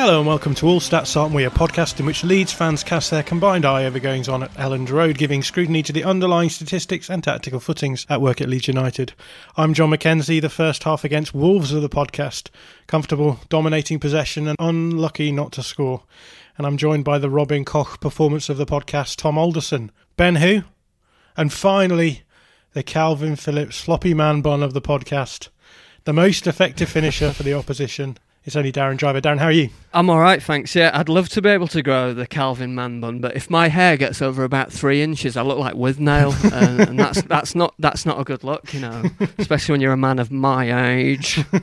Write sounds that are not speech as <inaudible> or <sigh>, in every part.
Hello and welcome to All Stats Aren't We, a podcast in which Leeds fans cast their combined eye over goings on at Elland Road, giving scrutiny to the underlying statistics and tactical footings at work at Leeds United. I'm John McKenzie, the first half against Wolves of the podcast, comfortable, dominating possession, and unlucky not to score. And I'm joined by the Robin Koch performance of the podcast, Tom Alderson. Ben who? And finally, the Kalvin Phillips floppy man bun of the podcast, the most effective finisher for the opposition. It's only Darren Driver. Darren, how are you? I'm all right, thanks. Yeah, I'd love to be able to grow the Kalvin man bun, but if my hair gets over about three inches, I look like Withnail, <laughs> and, and that's that's not that's not a good look, you know, especially when you're a man of my age. <laughs>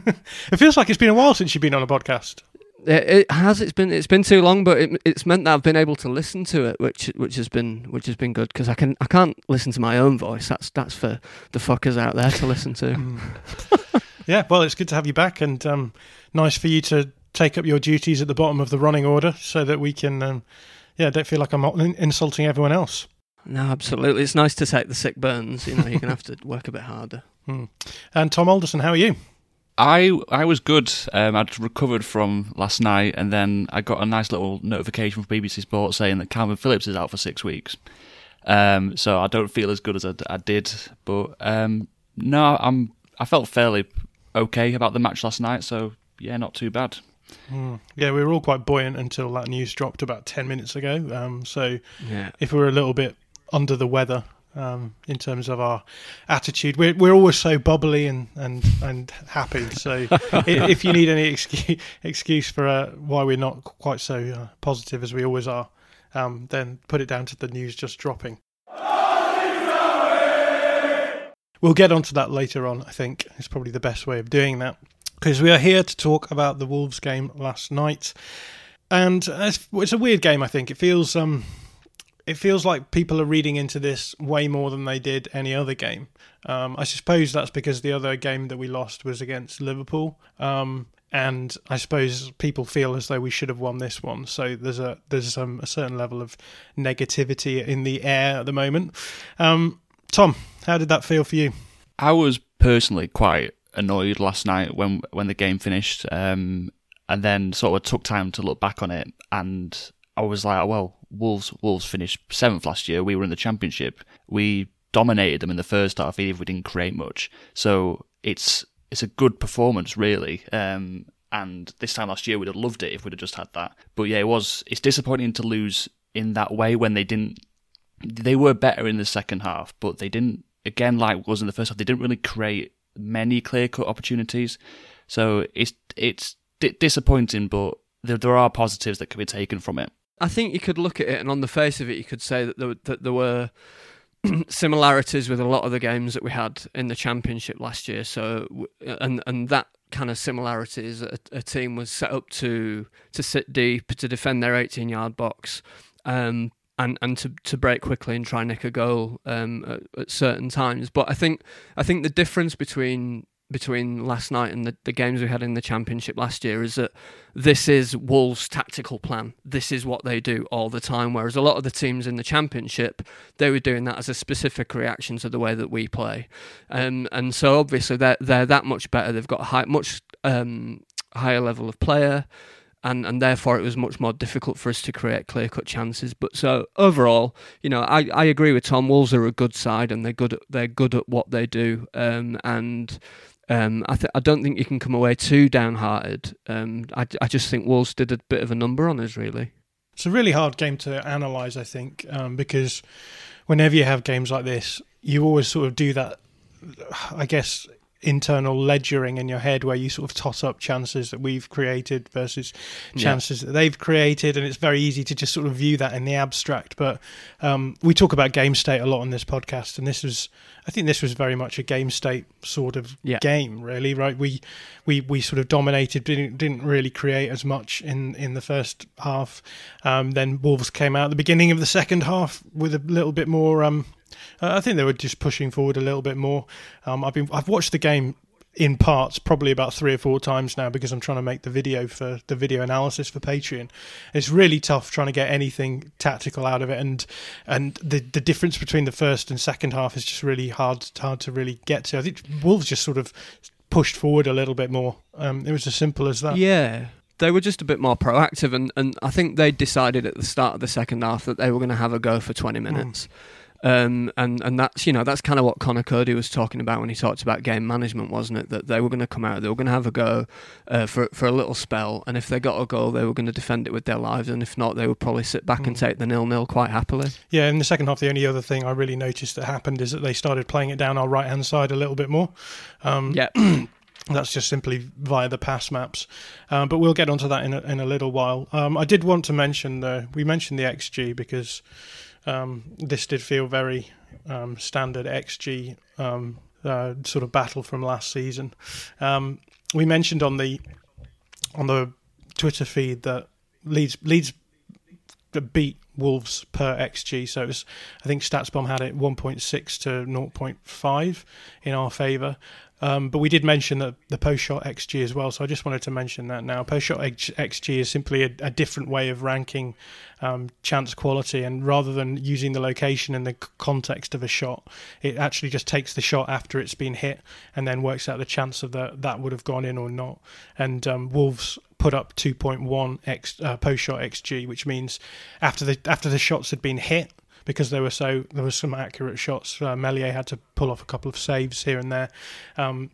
It feels like it's been a while since you've been on a podcast. It, it has. It's been it's been too long, but it, it's meant that I've been able to listen to it, which which has been which has been good because I can I can't listen to my own voice. That's that's for the fuckers out there to listen to. Mm. <laughs> Yeah, well, it's good to have you back, and um, nice for you to take up your duties at the bottom of the running order, so that we can, um, yeah, don't feel like I'm insulting everyone else. no, absolutely. It's nice to take the sick burns. You know, you're gonna have to work a bit harder. <laughs> And Tom Alderson, how are you? I I was good. Um, I'd recovered from last night, and then I got a nice little notification from BBC Sport saying that Kalvin Phillips is out for six weeks. Um, so I don't feel as good as I, I did, but um, no, I'm I felt fairly okay about the match last night. So yeah, not too bad. Yeah, we were all quite buoyant until that news dropped about ten minutes ago. Um, so Yeah. if we were a little bit under the weather um, in terms of our attitude, we're we're always so bubbly and and and happy. So <laughs> if you need any excuse excuse for uh, why we're not quite so uh, positive as we always are, um, then put it down to the news just dropping. We'll get onto that later on. I think is probably the best way of doing that because we are here to talk about the Wolves game last night, and it's, it's a weird game. I think it feels um, it feels like people are reading into this way more than they did any other game. Um, I suppose that's because the other game that we lost was against Liverpool. Um, and I suppose people feel as though we should have won this one. So there's a there's some a certain level of negativity in the air at the moment. Um, Tom, how did that feel for you? I was personally quite annoyed last night when when the game finished, um, and then sort of took time to look back on it, and I was like, well, Wolves Wolves finished seventh last year. We were in the Championship. We dominated them in the first half, even if we didn't create much. So it's it's a good performance, really. Um, and this time last year, we'd have loved it if we'd have just had that. But yeah, it was. It's disappointing to lose in that way when they didn't they were better in the second half, but they didn't. Again, like was in the first half, they didn't really create many clear cut opportunities. So it's it's di- disappointing, but there, there are positives that can be taken from it. I think you could look at it, and on the face of it, you could say that there, that there were <clears throat> similarities with a lot of the games that we had in the championship last year. So, and and that kind of similarities, a, a team was set up to to sit deep, to defend their 18 yard box, um, and and to, to break quickly and try and nick a goal um, at, at certain times. But I think I think the difference between between last night and the, the games we had in the championship last year is that this is Wolves' tactical plan. This is what they do all the time. Whereas a lot of the teams in the championship, they were doing that as a specific reaction to the way that we play, um, and so obviously they're they're that much better. They've got a high, much um, higher level of player. And, and therefore it was much more difficult for us to create clear cut chances. But so overall, you know, I, I agree with Tom. Wolves are a good side and they're good at, they're good at what they do. Um, and um, I, th- I don't think you can come away too downhearted. Um, I, I just think Wolves did a bit of a number on us, really. It's a really hard game to analyse, I think, um, because whenever you have games like this, you always sort of do that, I guess, internal ledgering in your head where you sort of toss up chances that we've created versus chances yeah. that they've created and it's very easy to just sort of view that in the abstract but um, we talk about game state a lot on this podcast and this was i think this was very much a game state sort of yeah. game really right we we we sort of dominated didn't didn't really create as much in in the first half um, then wolves came out at the beginning of the second half with a little bit more um, uh, I think they were just pushing forward a little bit more. Um, I've been I've watched the game in parts probably about three or four times now because I'm trying to make the video for the video analysis for Patreon. It's really tough trying to get anything tactical out of it, and and the the difference between the first and second half is just really hard hard to really get to. I think Wolves just sort of pushed forward a little bit more. Um, it was as simple as that. Yeah. They were just a bit more proactive, and, and I think they decided at the start of the second half that they were going to have a go for 20 minutes. Mm. Um, and and that's you know that's kind of what Conor Coady was talking about when he talked about game management, wasn't it? That they were going to come out, they were going to have a go uh, for for a little spell, and if they got a goal, they were going to defend it with their lives, and if not, they would probably sit back mm. and take the nil nil quite happily. Yeah, in the second half, the only other thing I really noticed that happened is that they started playing it down our right hand side a little bit more. Um, yeah. <clears throat> That's just simply via the pass maps, um, but we'll get onto that in a, in a little while. Um, I did want to mention the we mentioned the XG because um, this did feel very um, standard XG um, uh, sort of battle from last season. Um, we mentioned on the on the Twitter feed that Leeds Leeds beat Wolves per XG. So it was, I think StatsBomb had it 1.6 to 0.5 in our favour. Um, but we did mention that the post shot XG as well, so I just wanted to mention that now. Post shot XG is simply a, a different way of ranking um, chance quality, and rather than using the location and the context of a shot, it actually just takes the shot after it's been hit and then works out the chance of that that would have gone in or not. And um, Wolves put up 2.1 x uh, post shot XG, which means after the after the shots had been hit because there were so there were some accurate shots. Uh, Meslier had to pull off a couple of saves here and there. Um,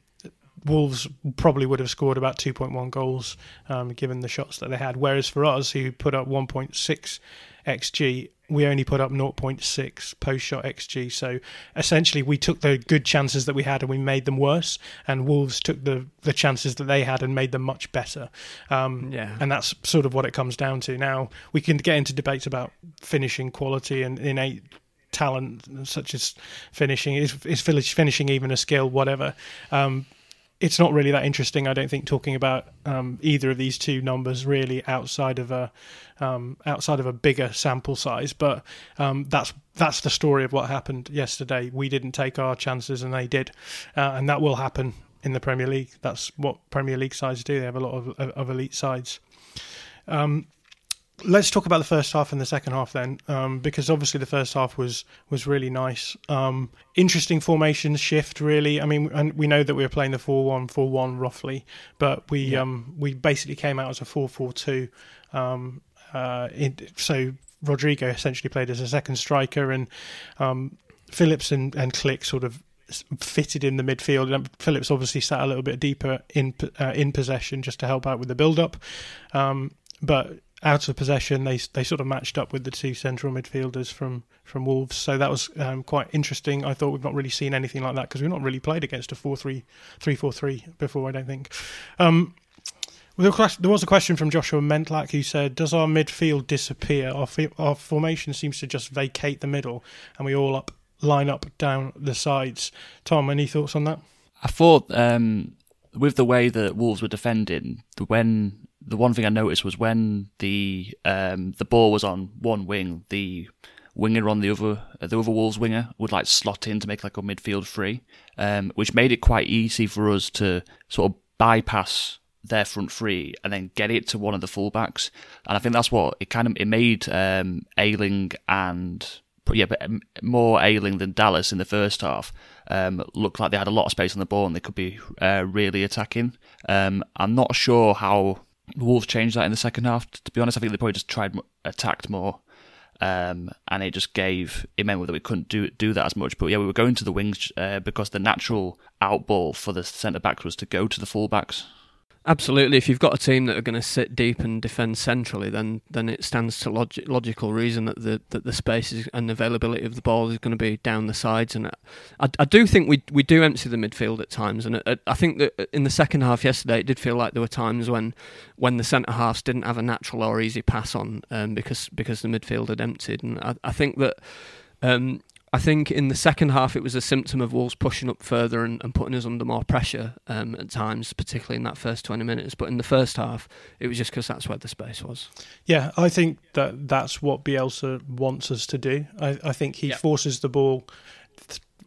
Wolves probably would have scored about 2.1 goals um, given the shots that they had. Whereas for us, who put up 1.6 xG, we only put up 0.6 post shot xG. So essentially, we took the good chances that we had and we made them worse, and Wolves took the the chances that they had and made them much better. Um, yeah, and that's sort of what it comes down to. Now we can get into debates about finishing quality and innate talent, such as finishing is is finishing even a skill, whatever. Um, it's not really that interesting, I don't think, talking about um, either of these two numbers really outside of a um, outside of a bigger sample size. But um, that's that's the story of what happened yesterday. We didn't take our chances, and they did, uh, and that will happen in the Premier League. That's what Premier League sides do. They have a lot of, of elite sides. Um, let's talk about the first half and the second half then, um, because obviously the first half was was really nice. Um, interesting formation shift, really. I mean, and we know that we were playing the 4-1-4-1 roughly, but we yeah. um, we basically came out as a 4-4-2. Um, uh, so Rodrigo essentially played as a second striker, and um, Phillips and, and Klich sort of fitted in the midfield. And Phillips obviously sat a little bit deeper in uh, in possession just to help out with the build up. Um, but out of possession, they they sort of matched up with the two central midfielders from from Wolves. So that was um, quite interesting. I thought we've not really seen anything like that because we've not really played against a 4-3, 3-4-3 before. I don't think. Um, there was a question from Joshua Mentlak who said, "Does our midfield disappear? Our, our formation seems to just vacate the middle, and we all up line up down the sides." Tom, any thoughts on that? I thought um, with the way that Wolves were defending, when the one thing I noticed was when the um, the ball was on one wing, the winger on the other uh, the other Wolves winger would like slot in to make like a midfield free, um, which made it quite easy for us to sort of bypass their front three and then get it to one of the fullbacks. And I think that's what it kind of it made um, Ayling and yeah, but um, more Ayling than Dallas in the first half um, looked like they had a lot of space on the ball and they could be uh, really attacking. Um, I'm not sure how Wolves changed that in the second half. To be honest, I think they probably just tried attacked more. Um, and it just gave it meant that we couldn't do do that as much. But yeah, we were going to the wings uh, because the natural outball for the centre backs was to go to the fullbacks. Absolutely. If you've got a team that are going to sit deep and defend centrally, then then it stands to log- logical reason that the that the space is, and availability of the ball is going to be down the sides. And I, I do think we we do empty the midfield at times. And I, I think that in the second half yesterday, it did feel like there were times when when the centre halves didn't have a natural or easy pass on um, because because the midfield had emptied. And I, I think that. Um, I think in the second half it was a symptom of Wolves pushing up further and, and putting us under more pressure um, at times, particularly in that first 20 minutes. But in the first half, it was just because that's where the space was. Yeah, I think that that's what Bielsa wants us to do. I, I think he forces the ball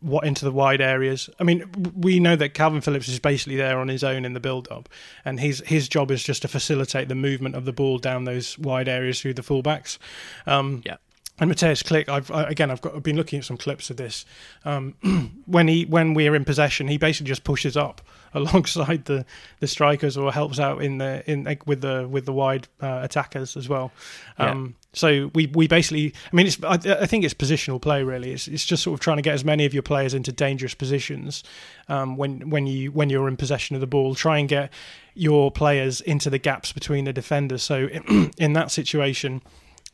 what into the wide areas. I mean, we know that Kalvin Phillips is basically there on his own in the build-up, and his his job is just to facilitate the movement of the ball down those wide areas through the fullbacks. Um, yeah. And Mateusz Klich, I've I, again, I've got I've been looking at some clips of this. Um, <clears throat> when he when we're in possession, he basically just pushes up <laughs> alongside the, the strikers or helps out in the in with the with the wide uh, attackers as well. Um, yeah. So we we basically, I mean, it's I, I, think it's positional play really. It's it's just sort of trying to get as many of your players into dangerous positions um, when when you when you're in possession of the ball. Try and get your players into the gaps between the defenders. So <clears throat> in that situation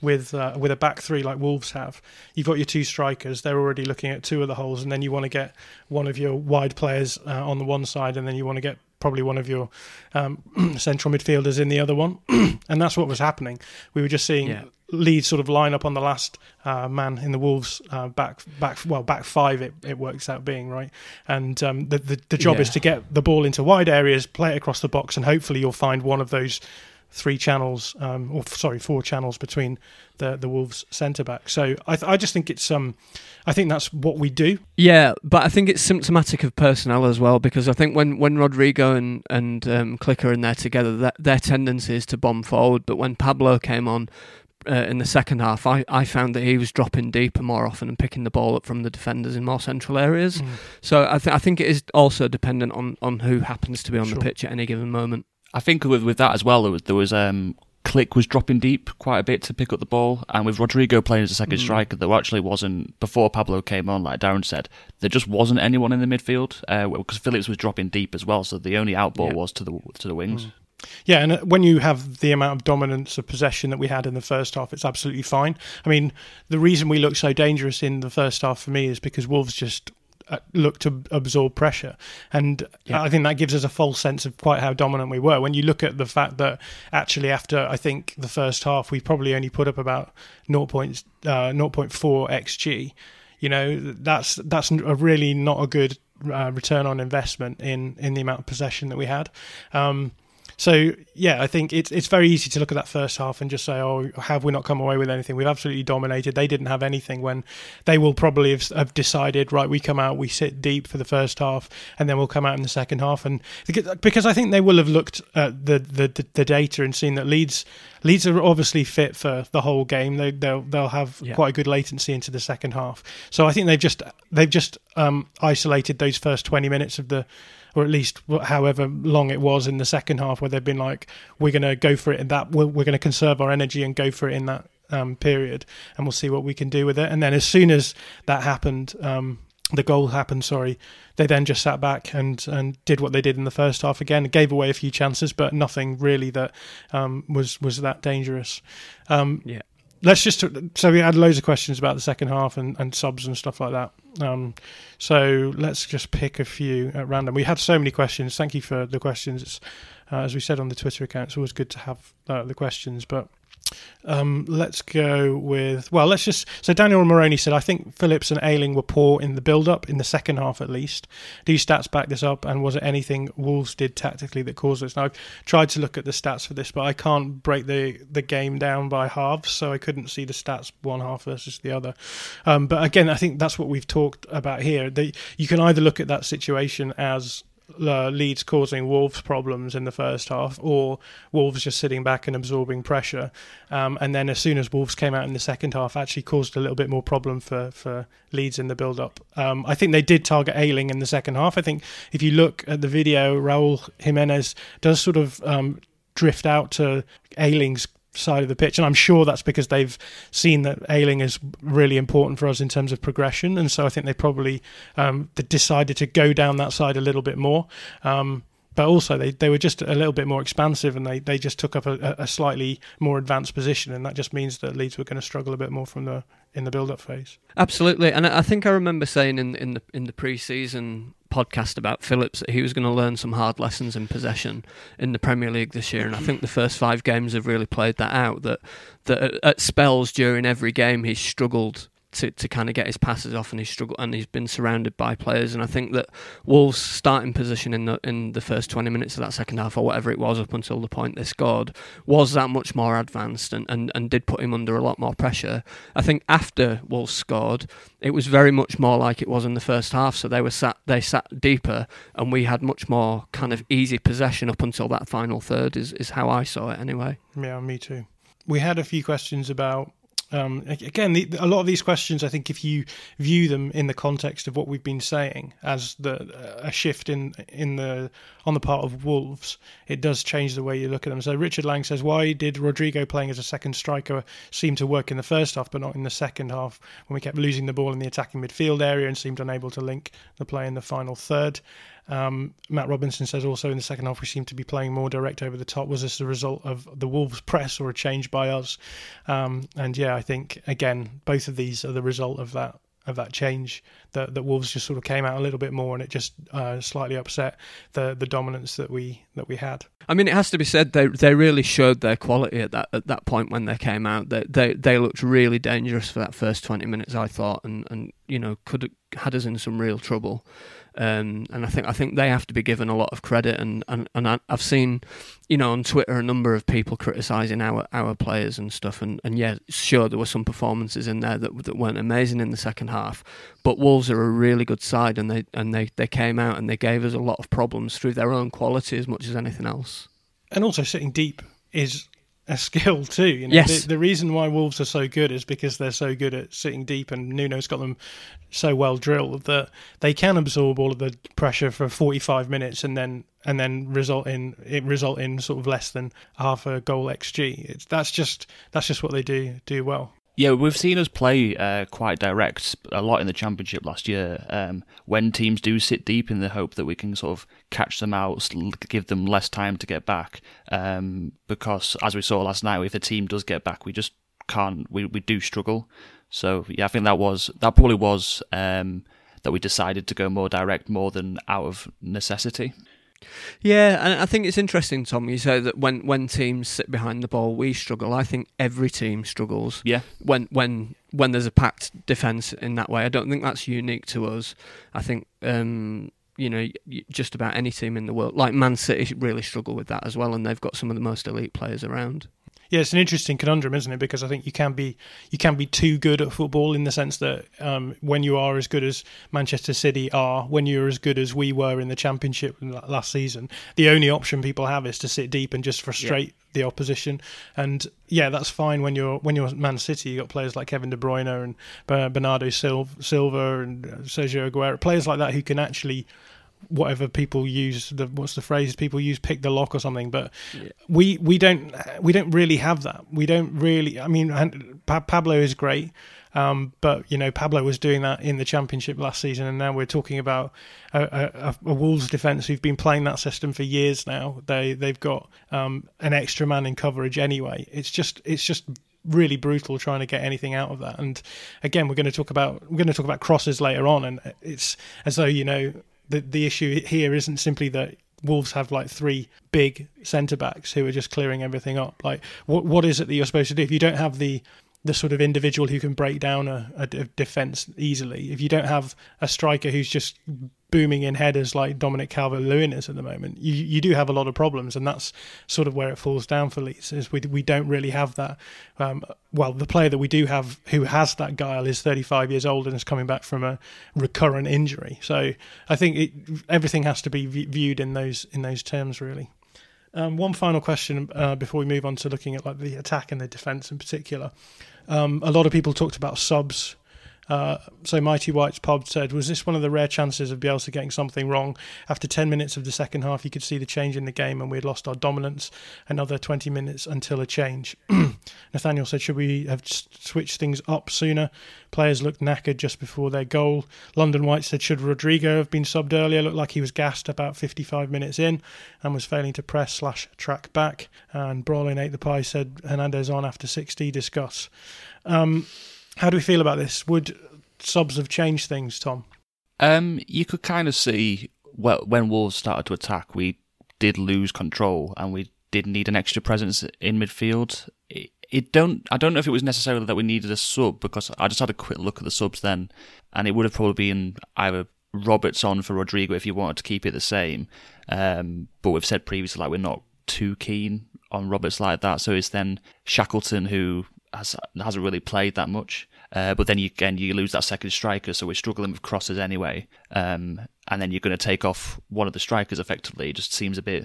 with uh, with a back three like Wolves have. You've got your two strikers; they're already looking at two of the holes, and then you want to get one of your wide players uh, on the one side, and then you want to get probably one of your um, <clears throat> central midfielders in the other one, <clears throat> and that's what was happening. We were just seeing. Yeah. Leeds sort of line up on the last uh, man in the Wolves uh, back back well back five it, it works out being right and um, the, the, the job yeah. is to get the ball into wide areas play it across the box and hopefully you'll find one of those three channels, um, or sorry, four channels between the the Wolves centre back. So I, th- I just think it's um, I think that's what we do. Yeah, but I think it's symptomatic of personnel as well because I think when, when Rodrigo and and um, Klich are in there together, that, their tendency is to bomb forward. But when Pablo came on. Uh, in the second half, I, I found that he was dropping deeper more often and picking the ball up from the defenders in more central areas. Mm. So I, th- I think it is also dependent on, on who happens to be on sure. the pitch at any given moment. I think with with that as well, there was, there was um, Klich was dropping deep quite a bit to pick up the ball, and with Rodrigo playing as a second mm. striker, there actually wasn't before Pablo came on. Like Darren said, there just wasn't anyone in the midfield uh, because Phillips was dropping deep as well. So the only outball yeah. was to the to the wings. Mm. Yeah, and uh, when you have the amount of dominance of possession that we had in the first half, it's absolutely fine. I mean, the reason we looked so dangerous in the first half for me is because Wolves just look to absorb pressure. And yeah. I think that gives us a false sense of quite how dominant we were. When you look at the fact that actually, after I think the first half, we probably only put up about 0. Point, uh, 0.4 xg. You know, that's that's a really not a good uh, return on investment in in the amount of possession that we had. Um, so yeah, I think it's it's very easy to look at that first half and just say, oh, have we not come away with anything? We've absolutely dominated. They didn't have anything when they will probably have, have decided, right, we come out, we sit deep for the first half, and then we'll come out in the second half. And because I think they will have looked at the the, the data and seen that Leeds Leeds are obviously fit for the whole game. They they'll they'll have yeah. quite a good latency into the second half. So I think they've just they've just um, isolated those first twenty minutes of the or at least however long it was in the second half, where they've been like, we're going to go for it in that, we're, we're going to conserve our energy and go for it in that um, period, and we'll see what we can do with it. And then as soon as that happened, um, the goal happened. Sorry, they then just sat back and and did what they did in the first half again. Gave away a few chances, but nothing really that um, was was that dangerous. Um, yeah let's just so we had loads of questions about the second half and, and subs and stuff like that. Um, so let's just pick a few at random. We had so many questions. Thank you for the questions. Uh, as we said on the Twitter account, it's always good to have uh, the questions. But Um, let's go with well. Let's just so Daniel Moroni said I think Phillips and Ayling were poor in the build-up in the second half at least. Do stats back this up? And was it anything Wolves did tactically that caused this? Now I've tried to look at the stats for this, but I can't break the the game down by halves, so I couldn't see the stats one half versus the other. Um, but again, I think that's what we've talked about here. You can either look at that situation as uh, Leeds causing Wolves problems in the first half, or Wolves just sitting back and absorbing pressure. Um, and then as soon as Wolves came out in the second half, actually caused a little bit more problem for, for Leeds in the build up. Um, I think they did target Ayling in the second half. I think if you look at the video, Raul Jimenez does sort of um, drift out to Ayling's side of the pitch, and I'm sure that's because they've seen that Ayling is really important for us in terms of progression, and so I think they probably um, decided to go down that side a little bit more. Um, but also they, they were just a little bit more expansive and they, they just took up a, a slightly more advanced position and that just means that Leeds were going to struggle a bit more from the in the build up phase. Absolutely, and I think I remember saying in in the in the pre-season podcast about Phillips that he was going to learn some hard lessons in possession in the Premier League this year, and I think the first five games have really played that out. That that at spells during every game he's struggled to, to kind of get his passes off and he's struggled and he's been surrounded by players. And I think that Wolves starting position in the in the first 20 minutes of that second half or whatever it was up until the point they scored was that much more advanced and, and, and did put him under a lot more pressure. I think after Wolves scored it was very much more like it was in the first half. So they were sat they sat deeper and we had much more kind of easy possession up until that final third is, is how I saw it anyway. Yeah me too. We had a few questions about um, again, the, a lot of these questions, I think, if you view them in the context of what we've been saying as the a shift in in the on the part of Wolves, it does change the way you look at them. So Richard Lang says, why did Rodrigo playing as a second striker seem to work in the first half, but not in the second half when we kept losing the ball in the attacking midfield area and seemed unable to link the play in the final third? Um, Matt Robinson says also in the second half we seem to be playing more direct over the top. Was this a result of the Wolves press or a change by us? Um, and yeah, I think again both of these are the result of that of that change that that Wolves just sort of came out a little bit more and it just uh, slightly upset the the dominance that we that we had. I mean, it has to be said they they really showed their quality at that at that point when they came out. They they they looked really dangerous for that first twenty minutes, I thought, and and you know could had us in some real trouble. Um, and I think I think they have to be given a lot of credit. And, and, and I've seen, you know, on Twitter a number of people criticising our our players and stuff. And, and yeah, sure there were some performances in there that that weren't amazing in the second half, but Wolves are a really good side, and they and they, they came out and they gave us a lot of problems through their own quality as much as anything else. And also sitting deep is a skill too. You know? Yes. The, the, reason why Wolves are so good is because they're so good at sitting deep, and Nuno's got them so well drilled that they can absorb all of the pressure for 45 minutes and then and then result in it result in sort of less than half a goal xg. It's that's just that's just what they do do well. Yeah, we've seen us play uh, quite direct a lot in the championship last year. Um, when teams do sit deep in the hope that we can sort of catch them out, give them less time to get back. Um, because as we saw last night, if a team does get back, we just can't. We we do struggle. So yeah, I think that was that probably was um, that we decided to go more direct, more than out of necessity. Yeah, and I think it's interesting, Tom. You say that when, when teams sit behind the ball, we struggle. I think every team struggles. Yeah. When when when there's a packed defence in that way, I don't think that's unique to us. I think um, you know just about any team in the world, like Man City, really struggle with that as well, and they've got some of the most elite players around. Yeah, it's an interesting conundrum, isn't it? Because I think you can be you can be too good at football in the sense that um, when you are as good as Manchester City are, when you're as good as we were in the Championship last season, the only option people have is to sit deep and just frustrate yeah. the opposition. And yeah, that's fine when you're when you're Man City. You got players like Kevin De Bruyne and Bernardo Silva and Sergio Aguero, players like that who can actually whatever people use the what's the phrase people use pick the lock or something but yeah. we we don't we don't really have that we don't really i mean pablo is great um, but you know pablo was doing that in the championship last season and now we're talking about a, a, a wolves defense who've been playing that system for years now they they've got um, an extra man in coverage anyway it's just it's just really brutal trying to get anything out of that. And again, we're going to talk about we're going to talk about crosses later on, and it's as though you know the the issue here isn't simply that Wolves have like three big centre backs who are just clearing everything up. Like, what what is it that you're supposed to do if you don't have the the sort of individual who can break down a, a defense easily? If you don't have a striker who's just booming in headers like Dominic Calvert-Lewin is at the moment, you you do have a lot of problems, and that's sort of where it falls down for Leeds. Is we we don't really have that. Um, well, the player that we do have who has that guile is 35 years old and is coming back from a recurrent injury. So I think it, everything has to be viewed in those in those terms, really. Um, one final question uh, before we move on to looking at like the attack and the defence in particular. Um, a lot of people talked about subs uh, so Mighty White's pod said, was this one of the rare chances of Bielsa getting something wrong? After 10 minutes of the second half, you could see the change in the game and we had lost our dominance. Another 20 minutes until a change. <clears throat> Nathaniel said, should we have switched things up sooner? Players looked knackered just before their goal. London White said, should Rodrigo have been subbed earlier? Looked like he was gassed about 55 minutes in and was failing to press slash track back. And Brawling Ate the Pie said, Hernandez on after 60, discuss. Um, how do we feel about this? Would subs have changed things, Tom? Um, you could kind of see well, when Wolves started to attack, we did lose control and we did need an extra presence in midfield. It, don't I don't know if it was necessarily that we needed a sub because I just had a quick look at the subs then, and it would have probably been either Roberts on for Rodrigo if you wanted to keep it the same. Um, but we've said previously like we're not too keen on Roberts like that, so it's then Shackleton who has, hasn't really played that much. Uh, but then you, again, you lose that second striker, so we're struggling with crosses anyway. Um, and then you're going to take off one of the strikers effectively. It just seems a bit,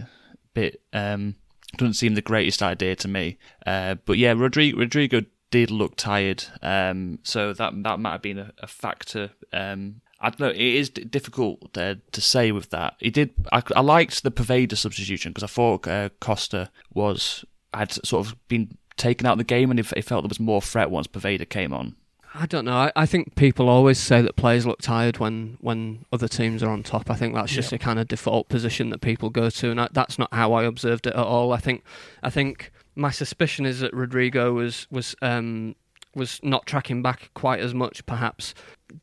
bit um, doesn't seem the greatest idea to me. Uh, but yeah, Rodrigo, Rodrigo did look tired, um, so that that might have been a, a factor. Um, I don't know. It is difficult uh, to say with that. He did. I, I liked the Poveda substitution because I thought uh, Costa was had sort of been taken out of the game, and it, it felt there was more threat once Poveda came on. I don't know. I, I, think people always say that players look tired when, when other teams are on top. I think that's just yeah. a kind of default position that people go to, and I, that's not how I observed it at all. I think I think my suspicion is that Rodrigo was was um, was not tracking back quite as much, perhaps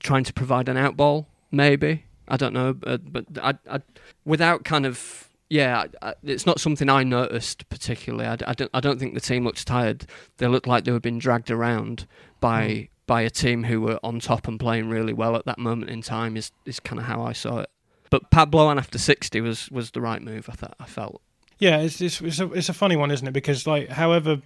trying to provide an outball, maybe. I don't know, but, but I, I, without kind of yeah, it's not something I noticed particularly. I, I, don't, I don't think the team looks tired. They looked like they were being dragged around by mm. by a team who were on top and playing really well at that moment in time. Is is kind of how I saw it. But Pablo on after sixty was was the right move. I thought I felt. Yeah, it's it's it's a, it's a funny one, isn't it? Because like, however,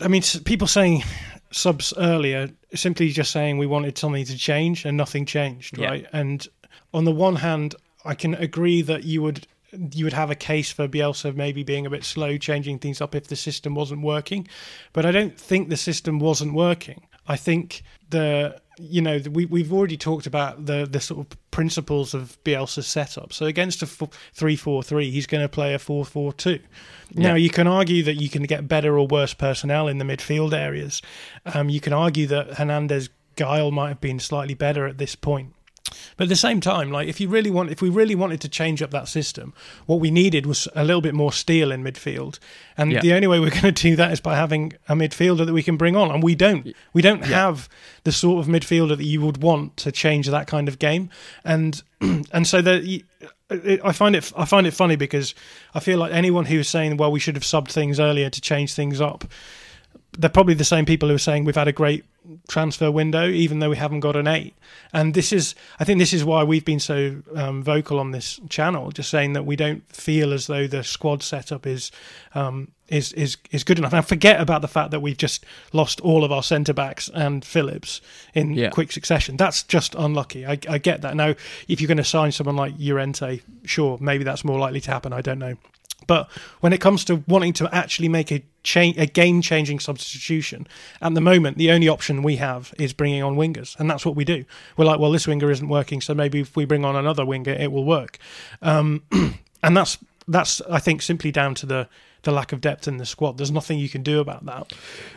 I mean, people saying subs earlier simply just saying we wanted something to change and nothing changed, yeah. right? And on the one hand, I can agree that you would you would have a case for Bielsa maybe being a bit slow changing things up if the system wasn't working, but I don't think the system wasn't working. I think the you know we we've already talked about the the sort of principles of Bielsa's setup. So against a three four three, he's going to play a four four two. Now you can argue that you can get better or worse personnel in the midfield areas. Um, you can argue that Hernandez Guile might have been slightly better at this point. But at the same time, like if you really want, if we really wanted to change up that system, what we needed was a little bit more steel in midfield, and yeah. the only way we're going to do that is by having a midfielder that we can bring on, and we don't. We don't yeah. have the sort of midfielder that you would want to change that kind of game, and <clears throat> and so that. I find it I find it funny because I feel like anyone who's saying well we should have subbed things earlier to change things up they're probably the same people who are saying we've had a great transfer window, even though we haven't got an eight. And this is, I think, this is why we've been so um, vocal on this channel, just saying that we don't feel as though the squad setup is um, is is is good enough. And forget about the fact that we've just lost all of our centre backs and Phillips in yeah. quick succession. That's just unlucky. I, I get that. Now, if you're going to sign someone like Llorente, sure, maybe that's more likely to happen. I don't know. But when it comes to wanting to actually make a cha- a game changing substitution, at the moment the only option we have is bringing on wingers, and that's what we do. We're like, well, this winger isn't working, so maybe if we bring on another winger, it will work. Um, <clears throat> and that's that's I think simply down to the the lack of depth in the squad. There's nothing you can do about that.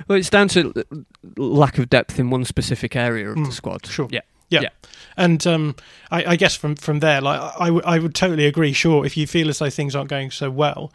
Well, it's down to lack of depth in one specific area of mm, the squad. Sure. Yeah. Yeah. yeah. And um, I, I, guess from, from there, like I, w- I would totally agree. Sure, if you feel as though things aren't going so well,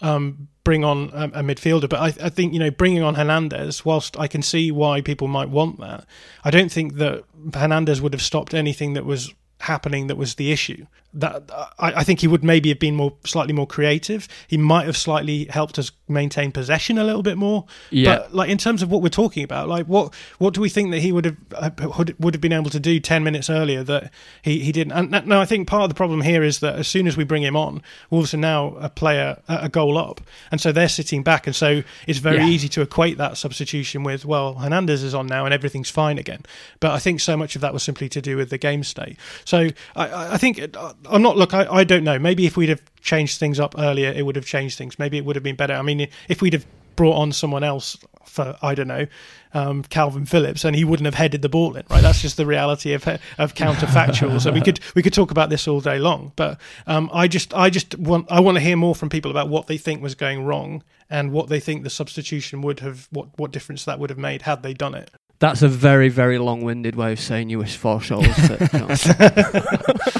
um, bring on a, a midfielder. But I, I, think you know bringing on Hernandez, whilst I can see why people might want that, I don't think that Hernandez would have stopped anything that was happening that was the issue. That I, I, think he would maybe have been more slightly more creative. He might have slightly helped us maintain possession a little bit more. Yeah. But like in terms of what we're talking about, like what what do we think that he would have uh, would have been able to do ten minutes earlier that he, he didn't? And no, I think part of the problem here is that as soon as we bring him on, Wolves are now a player a goal up, and so they're sitting back, and so it's very yeah. easy to equate that substitution with well Hernandez is on now and everything's fine again. But I think so much of that was simply to do with the game state. So I, I think I'm not. Look, I, I don't know. Maybe if we'd have changed things up earlier, it would have changed things. Maybe it would have been better. I mean, if we'd have brought on someone else for I don't know um, Kalvin Phillips, and he wouldn't have headed the ball in. Right, that's just the reality of of counterfactual. so we could we could talk about this all day long, but um, I just I just want I want to hear more from people about what they think was going wrong and what they think the substitution would have what what difference that would have made had they done it. That's a very, very long-winded way of saying you wish for Forshaw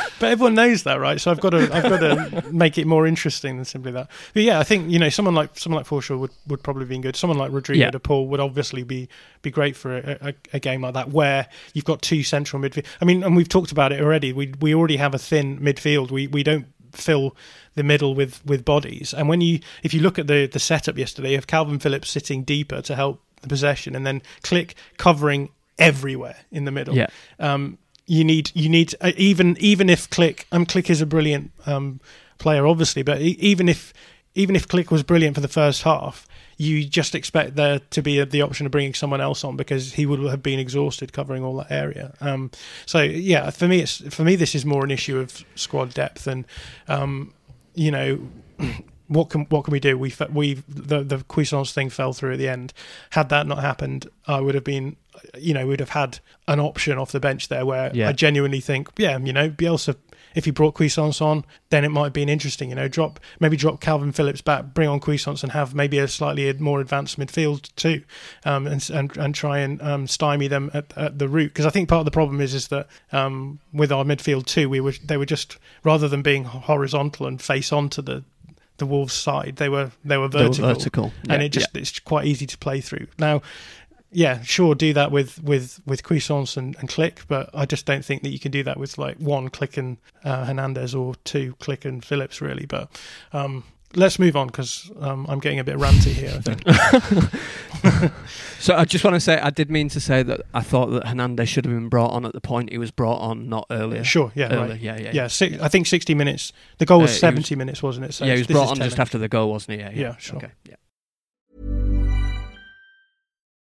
<laughs> but everyone knows that, right? So I've got to, I've got to <laughs> make it more interesting than simply that. But yeah, I think you know someone like someone like Forshaw would, would probably be good. Someone like Rodrigo yeah. de Paul would obviously be be great for a, a, a, game like that, where you've got two central midfield. I mean, and we've talked about it already. We we already have a thin midfield. We we don't fill the middle with with bodies. And when you if you look at the the setup yesterday, you have Kalvin Phillips sitting deeper to help the possession, and then Klich covering everywhere in the middle. Yeah. Um, you need you need uh, even even if Klich um Klich is a brilliant um, player obviously, but even if even if Klich was brilliant for the first half, you just expect there to be the option of bringing someone else on because he would have been exhausted covering all that area. Um, so yeah, for me, it's for me this is more an issue of squad depth and um, you know <clears throat> what can what can we do? We we the the Cuisance thing fell through at the end. Had that not happened, I would have been, you know, we'd have had an option off the bench there where yeah. I genuinely think, yeah, you know, Bielsa. If he brought Cuisance on, then it might have been interesting. You know, drop maybe drop Kalvin Phillips back, bring on Cuisance, and have maybe a slightly more advanced midfield too, um, and, and and try and um, stymie them at, at the root. Because I think part of the problem is is that um, with our midfield too, we were they were just rather than being horizontal and face onto the the Wolves side. They were they were vertical, they were vertical. and it just yeah. it's quite easy to play through. Now, yeah, sure, do that with with with Cuisance and, and Klich, but I just don't think that you can do that with like one Klich and uh, Hernandez or two Klich and Phillips really. But um, let's move on because um, I'm getting a bit ranty here. I think. <laughs> so I just want to say I did mean to say that I thought that Hernandez should have been brought on at the point he was brought on, not earlier. Sure, yeah, earlier. right. yeah, yeah, yeah. Six, I think 60 minutes. The goal was uh, 70 was, minutes, wasn't it? So yeah, he was brought on just after the goal, wasn't he? Yeah, yeah, yeah sure. Okay, yeah.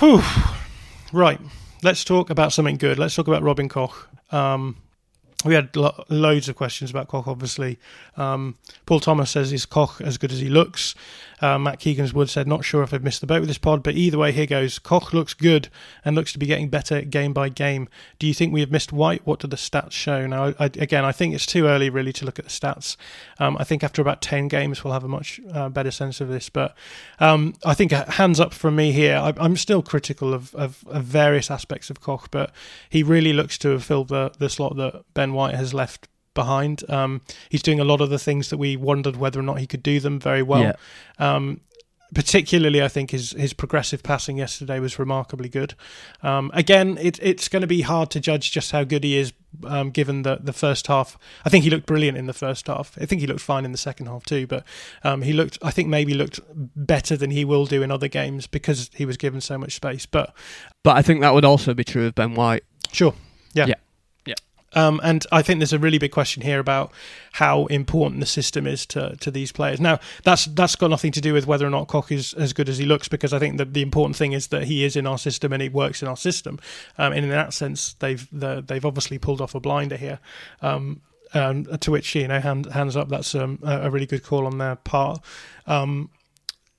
Whew. Right let's talk about something good. Let's talk about Robin Koch. Um, we had lo- loads of questions about Koch, obviously. Um, Paul Thomas says, Is Koch as good as he looks? Uh, Matt Keegan's Wood said, Not sure if I've missed the boat with this pod, but either way, here goes. Koch looks good and looks to be getting better game by game. Do you think we have missed White? What do the stats show? Now, I, again, I think it's too early really to look at the stats. Um, I think after about 10 games, we'll have a much uh, better sense of this. But um, I think hands up from me here. I, am still critical of, of, of, various aspects of Koch, but he really looks to have filled the, the slot that Ben White has left behind. Um, he's doing a lot of the things that we wondered whether or not he could do them very well. Yeah. Um, particularly, I think his his progressive passing yesterday was remarkably good. Um, again, it, it's going to be hard to judge just how good he is Um, given the the first half, I think he looked brilliant in the first half. I think he looked fine in the second half too. But um, he looked, I think, maybe looked better than he will do in other games because he was given so much space. But But I think that would also be true of Ben White. sure, yeah, Yeah. Um, and I think there's a really big question here about how important the system is to, to these players. Now, that's that's got nothing to do with whether or not Koch is as good as he looks, because I think that the important thing is that he is in our system and it works in our system. Um, and in that sense, they've the, they've obviously pulled off a blinder here. Um, um, to which you know, hand, hands up. That's um, a, a really good call on their part. Um,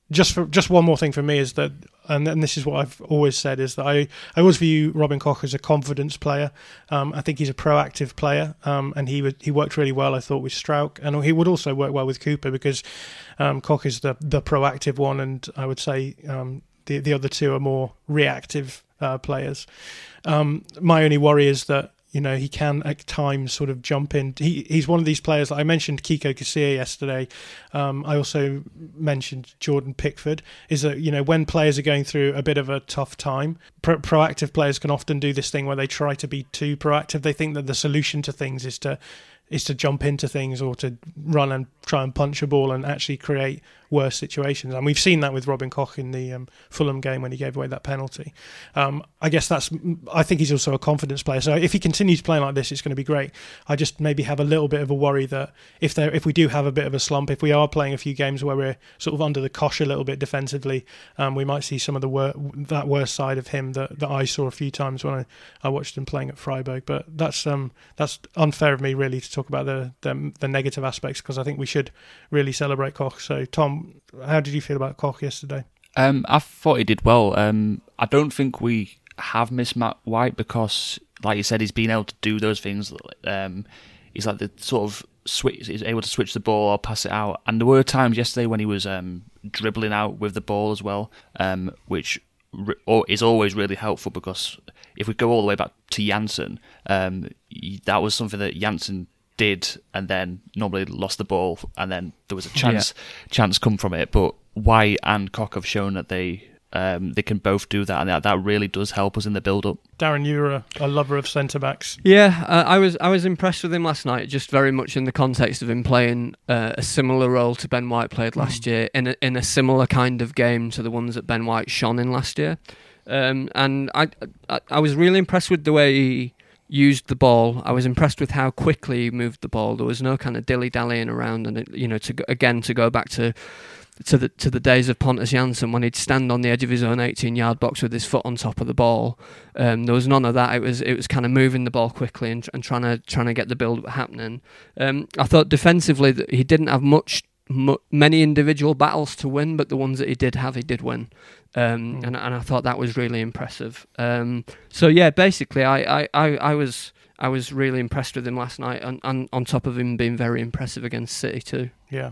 just for just one more thing for me is that and, and this is what I've always said is that I, I always view Robin Koch as a confidence player. Um, I think he's a proactive player, um, and he he worked really well. I thought with Struijk, and he would also work well with Cooper because um, Koch is the the proactive one, and I would say um, the the other two are more reactive uh, players. Um, my only worry is that you know he can at times sort of jump in. He he's one of these players. I mentioned Kiko Casilla yesterday. Um, I also mentioned Jordan Pickford. Is that you know when players are going through a bit of a tough time, pro- proactive players can often do this thing where they try to be too proactive. They think that the solution to things is to is to jump into things or to run and try and punch a ball and actually create worse situations. And we've seen that with Robin Koch in the um, Fulham game when he gave away that penalty. Um, I guess that's. I think he's also a confidence player. So if he continues playing like this, it's going to be great. I just maybe have a little bit of a worry that if there, if we do have a bit of a slump, if we are playing a few games where we're sort of under the cosh a little bit defensively, um, we might see some of the wor- that worst side of him that, that I saw a few times when I, I watched him playing at Freiburg. But that's um that's unfair of me really to talk about the the, the negative aspects because I think we should really celebrate Koch. So Tom, how did you feel about Koch yesterday? Um, I thought he did well. Um, I don't think we have missed Matt White because, like you said, he's been able to do those things. Um, he's like the sort of switch. He's able to switch the ball or pass it out. And there were times yesterday when he was um, dribbling out with the ball as well, um, which re- is always really helpful because if we go all the way back to Jansson, um, that was something that Jansson did and then normally lost the ball and then there was a <laughs> chance chance come from it but White and Koch have shown that they um, they can both do that and that, that really does help us in the build up Darren, you're a, a lover of centre backs. Yeah, uh, I was I was impressed with him last night, just very much in the context of him playing uh, a similar role to Ben White played last year in a, in a similar kind of game to the ones that Ben White shone in last year. Um, and I, I I was really impressed with the way he used the ball. I was impressed with how quickly he moved the ball. There was no kind of dilly dallying around, and it, you know, to again to go back to to the to the days of Pontus Jansson when he'd stand on the edge of his own 18 yard box with his foot on top of the ball. Um, there was none of that. It was it was kind of moving the ball quickly and, and trying to trying to get the build happening. Um, I thought defensively that he didn't have much. many individual battles to win, but the ones that he did have, he did win, um, and and I thought that was really impressive. Um, so yeah, basically, I, I, I, I was I was really impressed with him last night, and, and on top of him being very impressive against City too. Yeah.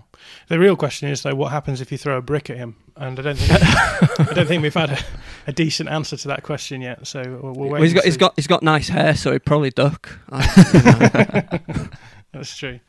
The real question is though, what happens if you throw a brick at him? And I don't think I don't think we've had a, a decent answer to that question yet. So we'll, we'll wait. Well, he's got he's got he's got nice hair, so he'd probably duck. <laughs> That's true.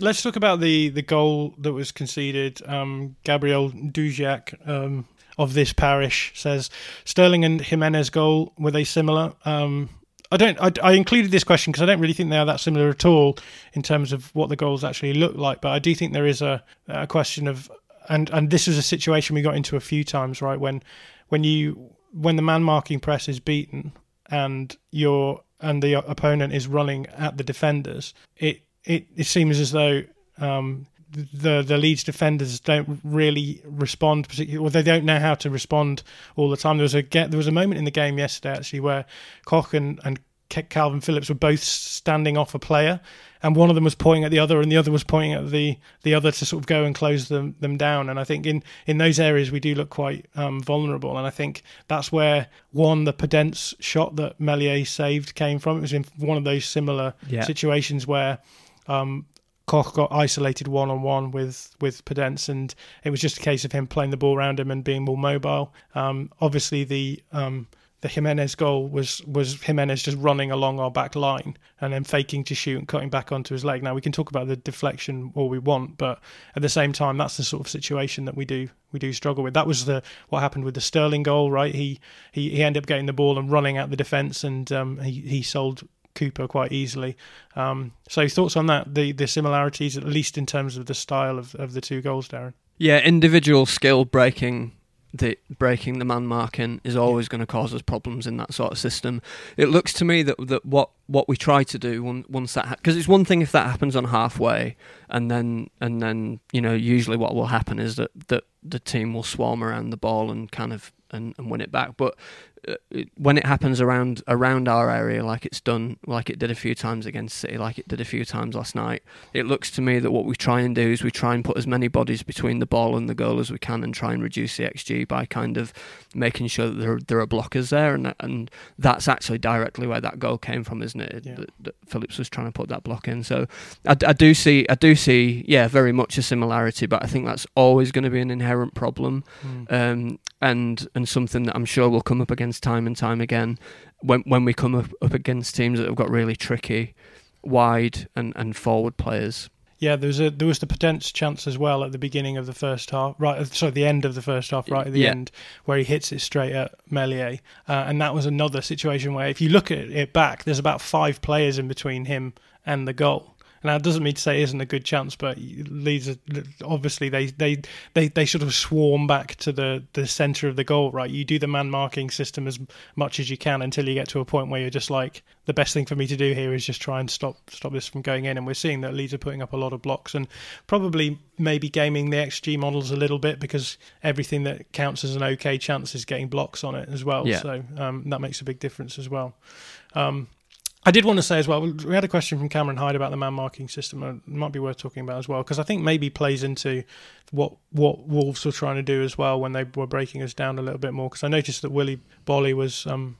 Let's talk about the, the goal that was conceded. Um, Gabriel Duziak um, of this parish says Sterling and Jimenez goal were they similar? Um, I don't. I, I included this question because I don't really think they are that similar at all in terms of what the goals actually look like. But I do think there is a, a question of and and this was a situation we got into a few times, right? When when you when the man marking press is beaten and your and the opponent is running at the defenders, it it, it seems as though um, the the Leeds defenders don't really respond particularly, or they don't know how to respond all the time. There was a get there was a moment in the game yesterday actually where Koch and and Kalvin Phillips were both standing off a player, and one of them was pointing at the other, and the other was pointing at the the other to sort of go and close them them down. And I think in in those areas we do look quite um, vulnerable, and I think that's where one the Podence shot that Meslier saved came from. It was in one of those similar Yeah. situations where. Um, Koch got isolated one on one with with Podence, and it was just a case of him playing the ball around him and being more mobile. Um, obviously, the um, the Jimenez goal was was Jimenez just running along our back line and then faking to shoot and cutting back onto his leg. Now we can talk about the deflection all we want, but at the same time, that's the sort of situation that we do we do struggle with. That was the what happened with the Sterling goal, right? He he, he ended up getting the ball and running at the defence, and um, he he sold Cooper quite easily. Um, so thoughts on that? The the similarities, at least in terms of the style of, of the two goals, Darren. Yeah, individual skill breaking the breaking the man marking is always going to cause us problems in that sort of system. It looks to me that that what what we try to do once that because ha- it's one thing if that happens on halfway and then and then you know usually what will happen is that that the team will swarm around the ball and kind of and, and win it back. But when it happens around around our area, like it's done, like it did a few times against City, like it did a few times last night, it looks to me that what we try and do is we try and put as many bodies between the ball and the goal as we can, and try and reduce the xG by kind of making sure that there there are blockers there, and and that's actually directly where that goal came from, isn't it? Yeah. That, that Phillips was trying to put that block in. So I, I do see I do see yeah very much a similarity, but I think that's always going to be an inherent problem, mm. um, and and something that I'm sure will come up against time and time again when when we come up, up against teams that have got really tricky wide and, and forward players. Yeah, there was a there was the potential chance as well at the beginning of the first half, right? Uh, sorry, the end of the first half, right at the yeah. end, where he hits it straight at Meslier, uh, and that was another situation where, if you look at it back, there's about five players in between him and the goal, now, it doesn't mean to say it isn't a good chance, but Leeds obviously they, they they they sort of swarm back to the the center of the goal. Right, you do the man marking system as much as you can until you get to a point where you're just like the best thing for me to do here is just try and stop stop this from going in. And we're seeing that Leeds are putting up a lot of blocks and probably maybe gaming the XG models a little bit because everything that counts as an okay chance is getting blocks on it as well. Yeah. So um, that makes a big difference as well. Um, I did want to say as well, we had a question from Cameron Hyde about the man marking system. It might be worth talking about as well because I think maybe plays into what what Wolves were trying to do as well when they were breaking us down a little bit more. Because I noticed that Willy Boly was um,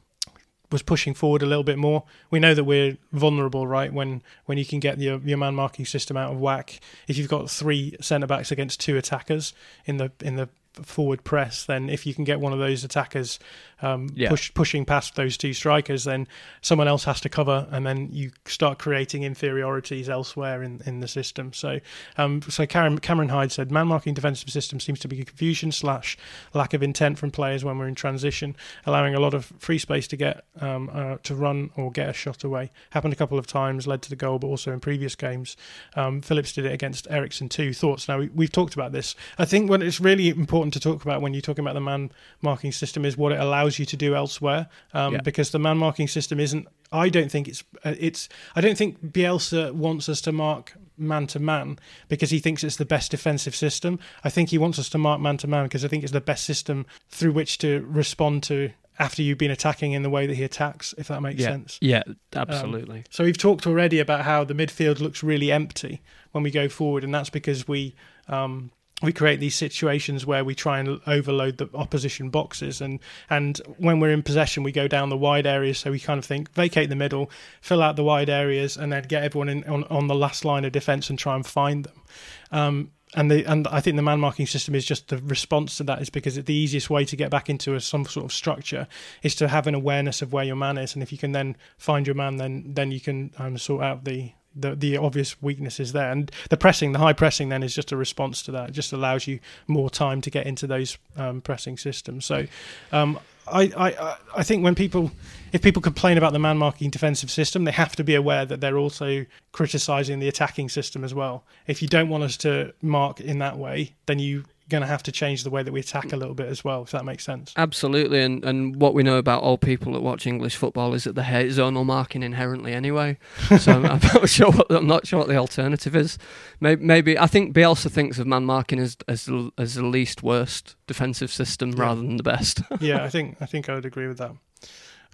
was pushing forward a little bit more. We know that we're vulnerable, right? When when you can get your your man marking system out of whack, if you've got three centre backs against two attackers in the in the forward press, then if you can get one of those attackers um, yeah. push, pushing past those two strikers, then someone else has to cover, and then you start creating inferiorities elsewhere in, in the system. So, um, so Cameron, Cameron Hyde said, man marking defensive system seems to be confusion slash lack of intent from players when we're in transition, allowing a lot of free space to get um, uh, to run or get a shot away. Happened a couple of times, led to the goal, but also in previous games. Um, Phillips did it against Eriksen too. Thoughts? Now we, have talked about this. I think when it's really important to talk about when you're talking about the man marking system is what it allows you to do elsewhere um, yeah. because the man marking system isn't. I don't think it's uh, it's. I don't think Bielsa wants us to mark man to man because he thinks it's the best defensive system. I think he wants us to mark man to man because I think it's the best system through which to respond to after you've been attacking in the way that he attacks, if that makes yeah. sense. Yeah, absolutely. Um, so we've talked already about how the midfield looks really empty when we go forward, and that's because we um, we create these situations where we try and overload the opposition boxes. And and when we're in possession we go down the wide areas. So we kind of think vacate the middle fill out the wide areas and then get everyone in on, on the last line of defense and try and find them. Um, and the and I think the man marking system is just the response to that is because the easiest way to get back into a, some sort of structure is to have an awareness of where your man is, and if you can then find your man, then then you can um, sort out the the the obvious weaknesses there. And the pressing, the high pressing, then is just a response to that. It just allows you more time to get into those um, pressing systems. So, um, I, I I think when people if people complain about the man marking defensive system, they have to be aware that they're also criticizing the attacking system as well. If you don't want us to mark in that way, then you going to have to change the way that we attack a little bit as well, if that makes sense. Absolutely, and and what we know about all people that watch English football is that they hate zonal marking inherently anyway. <laughs> So I'm, I'm, not sure what I'm not sure what the alternative is. Maybe, maybe I think Bielsa thinks of man marking as as the, as the least worst defensive system yeah. rather than the best. yeah, <laughs> I think I think I would agree with that.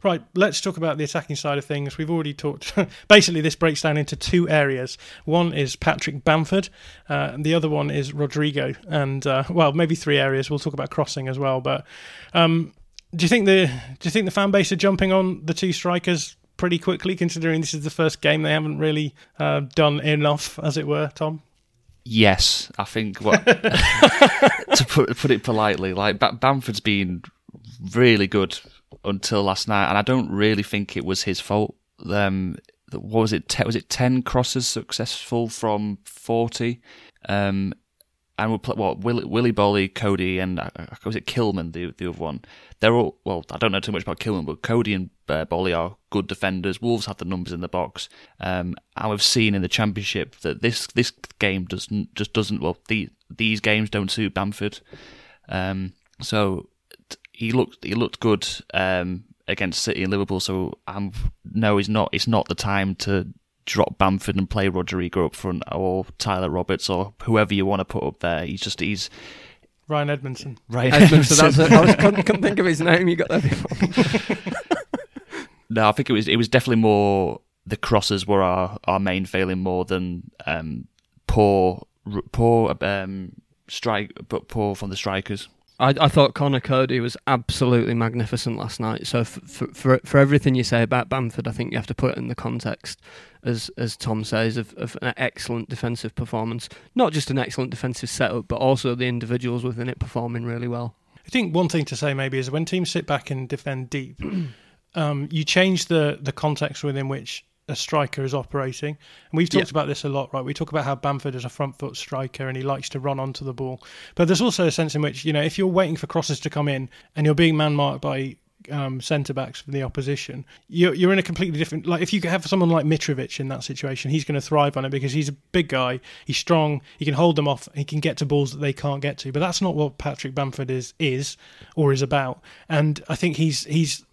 Right, let's talk about the attacking side of things. We've already talked. <laughs> basically, this breaks down into two areas. One is Patrick Bamford, uh, and the other one is Rodrigo. And uh, well, maybe three areas. We'll talk about crossing as well. But um, do you think the do you think the fan base are jumping on the two strikers pretty quickly, considering this is the first game they haven't really uh, done enough, as it were, Tom? Yes, I think what <laughs> <laughs> to put put it politely, like Bamford's been really good until last night, and I don't really think it was his fault. Um, what was it? was it ten crosses successful from forty? Um, and we'll play what Willie, Willie Boly, Coady, and uh, was it Kilman, the the other one. They're all well. I don't know too much about Kilman, but Coady and uh, Boly are good defenders. Wolves have the numbers in the box, um, and we've seen in the championship that this this game doesn't just doesn't well. The, these games don't suit Bamford, um, so he looked he looked good um, against City and Liverpool. So I'm no, he's not. It's not the time to drop Bamford and play Rodrigo up front or Tyler Roberts or whoever you want to put up there. He's just he's Ryan Edmondson. Ryan Edmondson. Edmondson. That's it. I was, couldn't, <laughs> couldn't think of his name. You got that before. no, I think it was it was definitely more the crosses were our, our main failing more than um, poor poor um, strike, but poor from the strikers. I, I thought Conor Coady was absolutely magnificent last night. So for, for for everything you say about Bamford, I think you have to put it in the context, as as Tom says, of, of an excellent defensive performance. Not just an excellent defensive setup, but also the individuals within it performing really well. I think one thing to say maybe is when teams sit back and defend deep, <clears throat> um, you change the the context within which a striker is operating. And we've talked yeah. about this a lot, right? We talk about how Bamford is a front foot striker and he likes to run onto the ball. But there's also a sense in which, you know, if you're waiting for crosses to come in and you're being man marked by um, centre backs from the opposition, you're, you're in a completely different. Like if you have someone like Mitrovic in that situation, he's going to thrive on it because he's a big guy, he's strong, he can hold them off, he can get to balls that they can't get to. But that's not what Patrick Bamford is is or is about. And I think he's he's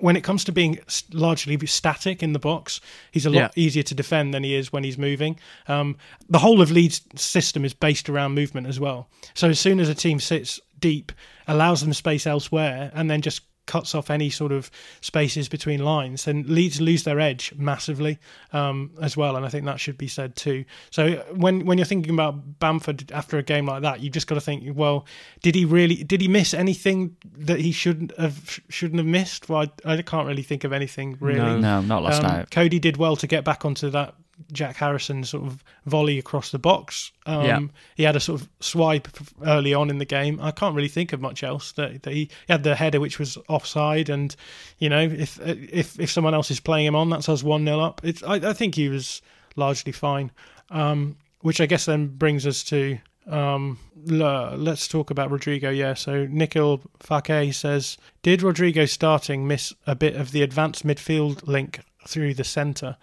when it comes to being largely static in the box, he's a lot yeah. easier to defend than he is when he's moving. Um, the whole of Leeds' system is based around movement as well. So as soon as a team sits deep, allows them space elsewhere, and then just cuts off any sort of spaces between lines, then Leeds lose their edge massively um, as well, and I think that should be said too. So when when you're thinking about Bamford after a game like that, you've just got to think, well, did he really did he miss anything that he shouldn't have shouldn't have missed? Well, I, I can't really think of anything really. No, no not last um, night. Coady did well to get back onto that Jack Harrison sort of volley across the box. Um, yeah. He had a sort of swipe early on in the game. I can't really think of much else. That, that he, he, had the header which was offside, and you know if if if someone else is playing him on, that's us one 0 up. It's I, I, think he was largely fine. Um, which I guess then brings us to um, let's talk about Rodrigo. Yeah, so Nikhil Fake says, did Rodrigo starting miss a bit of the advanced midfield link through the centre?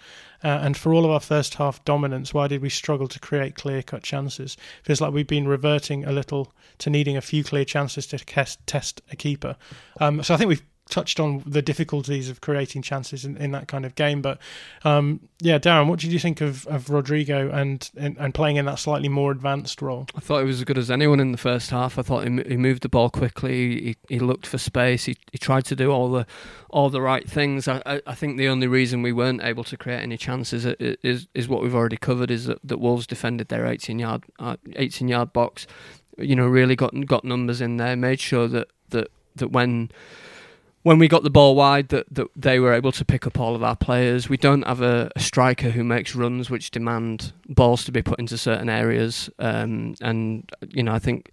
Uh, and for all of our first half dominance, why did we struggle to create clear cut chances? Feels like we've been reverting a little to needing a few clear chances to test, test a keeper. Um, so I think we've touched on the difficulties of creating chances in, in that kind of game. But um, yeah, Darren, what did you think of, of Rodrigo and, and, and playing in that slightly more advanced role? I thought he was as good as anyone in the first half. I thought he, he moved the ball quickly. He, he looked for space. He, he tried to do all the all the right things. I, I, I think the only reason we weren't able to create any chances is is what we've already covered. Is that, that Wolves defended their 18 yard uh, 18 yard box. You know, really got got numbers in there. Made sure that that that when when we got the ball wide that, that they were able to pick up all of our players. We don't have a, a striker who makes runs which demand balls to be put into certain areas. Um, and you know, I think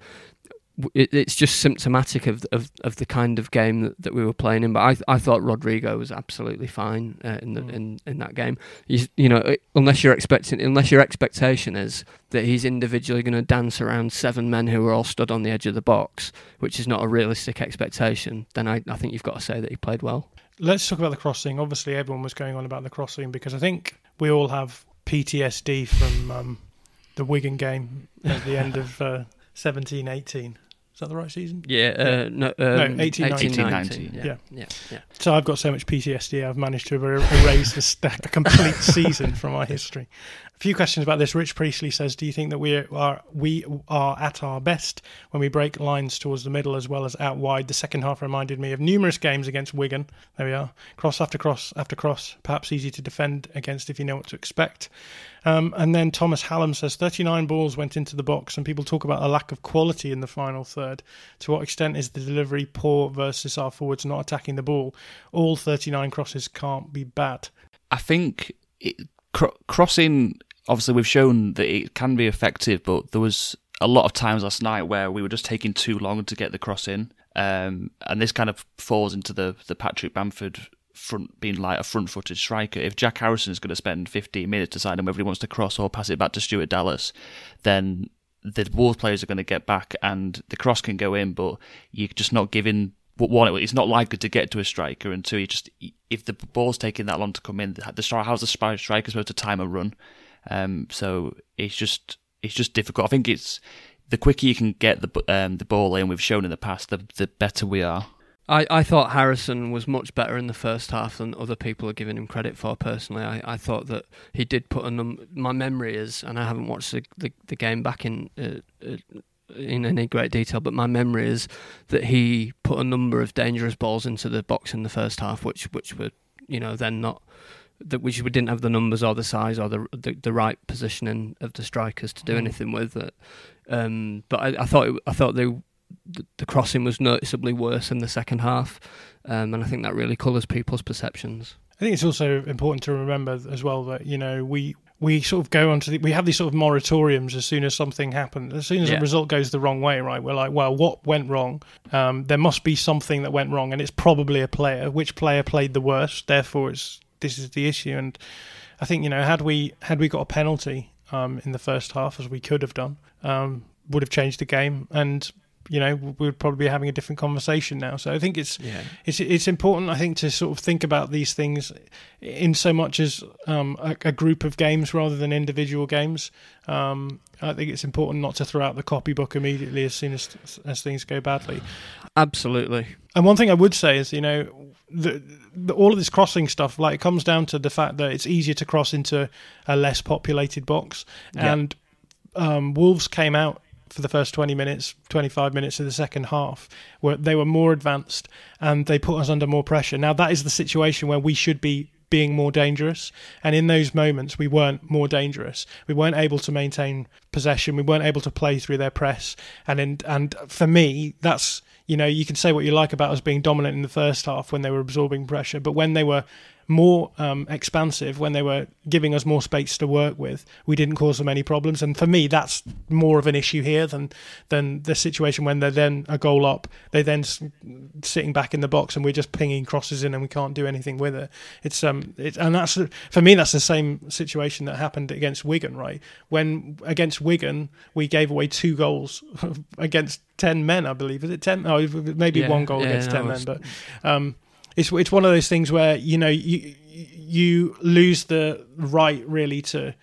it, it's just symptomatic of, of of the kind of game that, that we were playing in. But I I thought Rodrigo was absolutely fine uh, in the mm. in, in that game. He's, you know, unless you're expecting, unless your expectation is that he's individually going to dance around seven men who are all stood on the edge of the box, which is not a realistic expectation, then I I think you've got to say that he played well. Let's talk about the crossing. Obviously, everyone was going on about the crossing because I think we all have PTSD from um, the Wigan game at the end of uh, 17 18. Is that the right season? Yeah, uh, no, um, no 18, 18, 19. 19 yeah. Yeah. yeah. yeah, So I've got so much PTSD, I've managed to erase a, stack, a complete <laughs> season from my history. A few questions about this. Rich Priestley says, "Do you think that we are we are at our best when we break lines towards the middle as well as out wide?" The second half reminded me of numerous games against Wigan. There we are, cross after cross after cross. Perhaps easy to defend against if you know what to expect. Um, and then Thomas Hallam says 39 balls went into the box, and people talk about a lack of quality in the final third. To what extent is the delivery poor versus our forwards not attacking the ball? All 39 crosses can't be bad. I think it, cr- crossing obviously we've shown that it can be effective, but there was a lot of times last night where we were just taking too long to get the cross in, um, and this kind of falls into the the Patrick Bamford front being like a front-footed striker. If Jack Harrison is going to spend 15 minutes deciding whether he wants to cross or pass it back to Stuart Dallas, then the Wolves players are going to get back and the cross can go in, but you're just not giving. One, it's not likely to get to a striker, and two, you just if the ball's taking that long to come in, the how's the striker supposed to time a run? Um, so it's just it's just difficult. I think it's the quicker you can get the um, the ball in. We've shown in the past, the the better we are. I, I thought Harrison was much better in the first half than other people are giving him credit for. Personally, I, I thought that he did put a num- My memory is, and I haven't watched the the, the game back in uh, uh, in any great detail, but my memory is that he put a number of dangerous balls into the box in the first half, which which were you know then not that which we didn't have the numbers or the size or the the, the right positioning of the strikers to do mm. anything with it. Um, but I, I thought it, I thought they the, crossing was noticeably worse in the second half, um, and I think that really colours people's perceptions. I think it's also important to remember as well that you know we we sort of go on to the, we have these sort of moratoriums as soon as something happens as soon as yeah. a result goes the wrong way right we're like well what went wrong um, there must be something that went wrong and it's probably a player which player played the worst therefore it's this is the issue and I think you know had we had we got a penalty um, in the first half as we could have done um, would have changed the game and you know we would probably be having a different conversation now. So I think it's yeah. it's it's important. I think to sort of think about these things in so much as um, a, a, group of games rather than individual games. Um, I think it's important not to throw out the copybook immediately as soon as as things go badly. Absolutely. And one thing I would say is, you know, the, the, all of this crossing stuff, like, it comes down to the fact that it's easier to cross into a less populated box, yeah. and um, Wolves came out for the first 20 minutes, 25 minutes of the second half, where they were more advanced and they put us under more pressure. Now, that is the situation where we should be being more dangerous. And in those moments, we weren't more dangerous. We weren't able to maintain possession. We weren't able to play through their press. And in, and for me, that's you know you can say what you like about us being dominant in the first half when they were absorbing pressure, but when they were more um, expansive when they were giving us more space to work with. We didn't cause them any problems, and for me, that's more of an issue here than than the situation when they're then a goal up, they then sitting back in the box, and we're just pinging crosses in, and we can't do anything with it. It's um, it, and that's for me, that's the same situation that happened against Wigan, right? When against Wigan, we gave away two goals <laughs> against ten men, I believe. Is it ten? Oh, maybe yeah, one goal yeah, against ten men, but. Um, it's it's one of those things where you know you you lose the right really to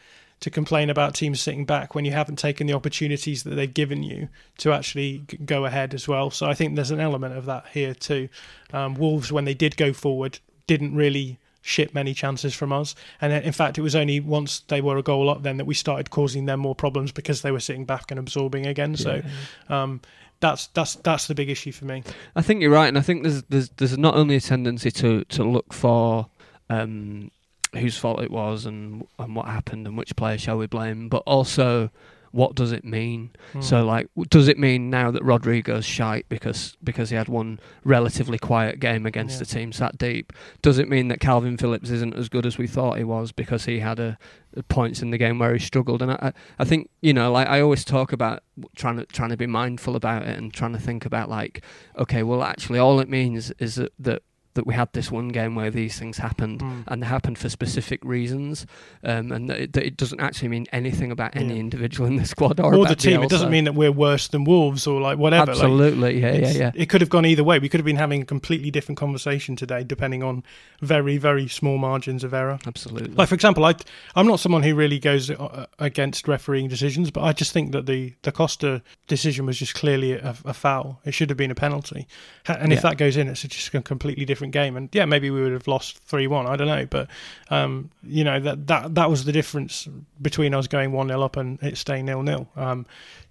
to complain about teams sitting back when you haven't taken the opportunities that they've given you to actually go ahead as well. So I think there's an element of that here too. Um, Wolves, when they did go forward, didn't really ship many chances from us. And in fact, it was only once they were a goal up then that we started causing them more problems because they were sitting back and absorbing again. So um, that's that's that's the big issue for me. I think you're right, and I think there's there's there's not only a tendency to to look for um, whose fault it was and and what happened and which player shall we blame, but also what does it mean? Mm. So like, does it mean now that Rodrigo's shite because because he had one relatively quiet game against yeah. the team sat deep? Does it mean that Kalvin Phillips isn't as good as we thought he was because he had a, a points in the game where he struggled? And I, I think you know, like I always talk about trying to trying to be mindful about it and trying to think about like, okay, well actually all it means is that, that that we had this one game where these things happened mm. and they happened for specific reasons um, and that it, that it, doesn't actually mean anything about any individual in the squad or, or the team. Bielsa. it doesn't mean that we're worse than Wolves or like whatever absolutely. Like, yeah yeah yeah. it could have gone either way. We could have been having a completely different conversation today depending on very very small margins of error. Absolutely. Like for example I, I'm not someone who really goes uh, against refereeing decisions but I just think that the, the Costa decision was just clearly a, a foul. It should have been a penalty. And if yeah. that goes in it's just a completely different different game. And yeah, maybe we would have lost three one. I don't know, but um, you know that that that was the difference between us going one 0 up and it staying nil nil. Um,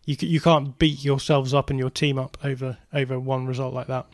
you you can't beat yourselves up and your team up over over one result like that.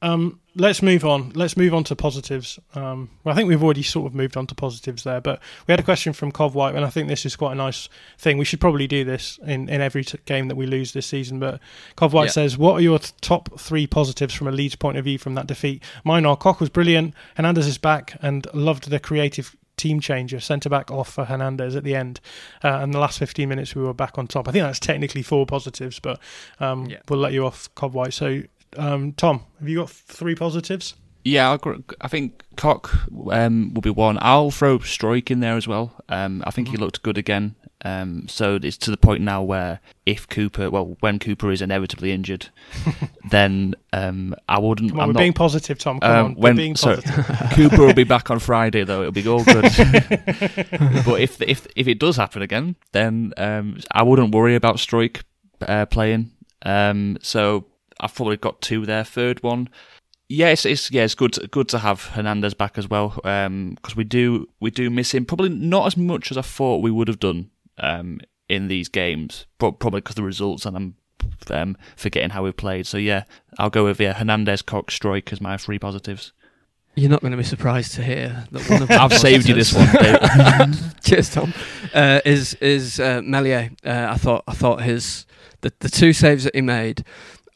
Um, let's move on. Let's move on to positives. Um, well, I think we've already sort of moved on to positives there, but we had a question from Cov White, and I think this is quite a nice thing. We should probably do this in, in every t- game that we lose this season. But Cov White yeah. says, "What are your top three positives from a Leeds point of view from that defeat?" Mine are Koch was brilliant, Hernandez is back, and loved the creative team changer, centre back off for Hernandez at the end. Uh, and the last 15 minutes, we were back on top. I think that's technically four positives, but um, yeah. we'll let you off, Cov White. So um, Tom, have you got three positives? Yeah, I think Koch um, will be one. I'll throw Struijk in there as well. Um, I think mm-hmm. he looked good again. Um, so it's to the point now where if Cooper, well, when Cooper is inevitably injured, <laughs> then um, I wouldn't. Come on, I'm we're not, being positive, Tom. Come um, on, we're when being sorry, positive. <laughs> Cooper will be back on Friday though. It'll be all good. <laughs> but if if if it does happen again, then um, I wouldn't worry about Struijk uh, playing. Um, so I've probably got two there. Third one, yeah, it's, it's yeah, it's good to, good to have Hernandez back as well because we do we do miss him. Probably not as much as I thought we would have done um, in these games, pro- probably because the results and I'm um, forgetting how we played. So yeah, I'll go with yeah Hernandez, Cox, Struijk as my three positives. You're not going to be surprised to hear that one of <laughs> I've saved you this one. <laughs> Cheers, Tom. Uh, is is uh, Meslier? Uh, I thought I thought his the the two saves that he made,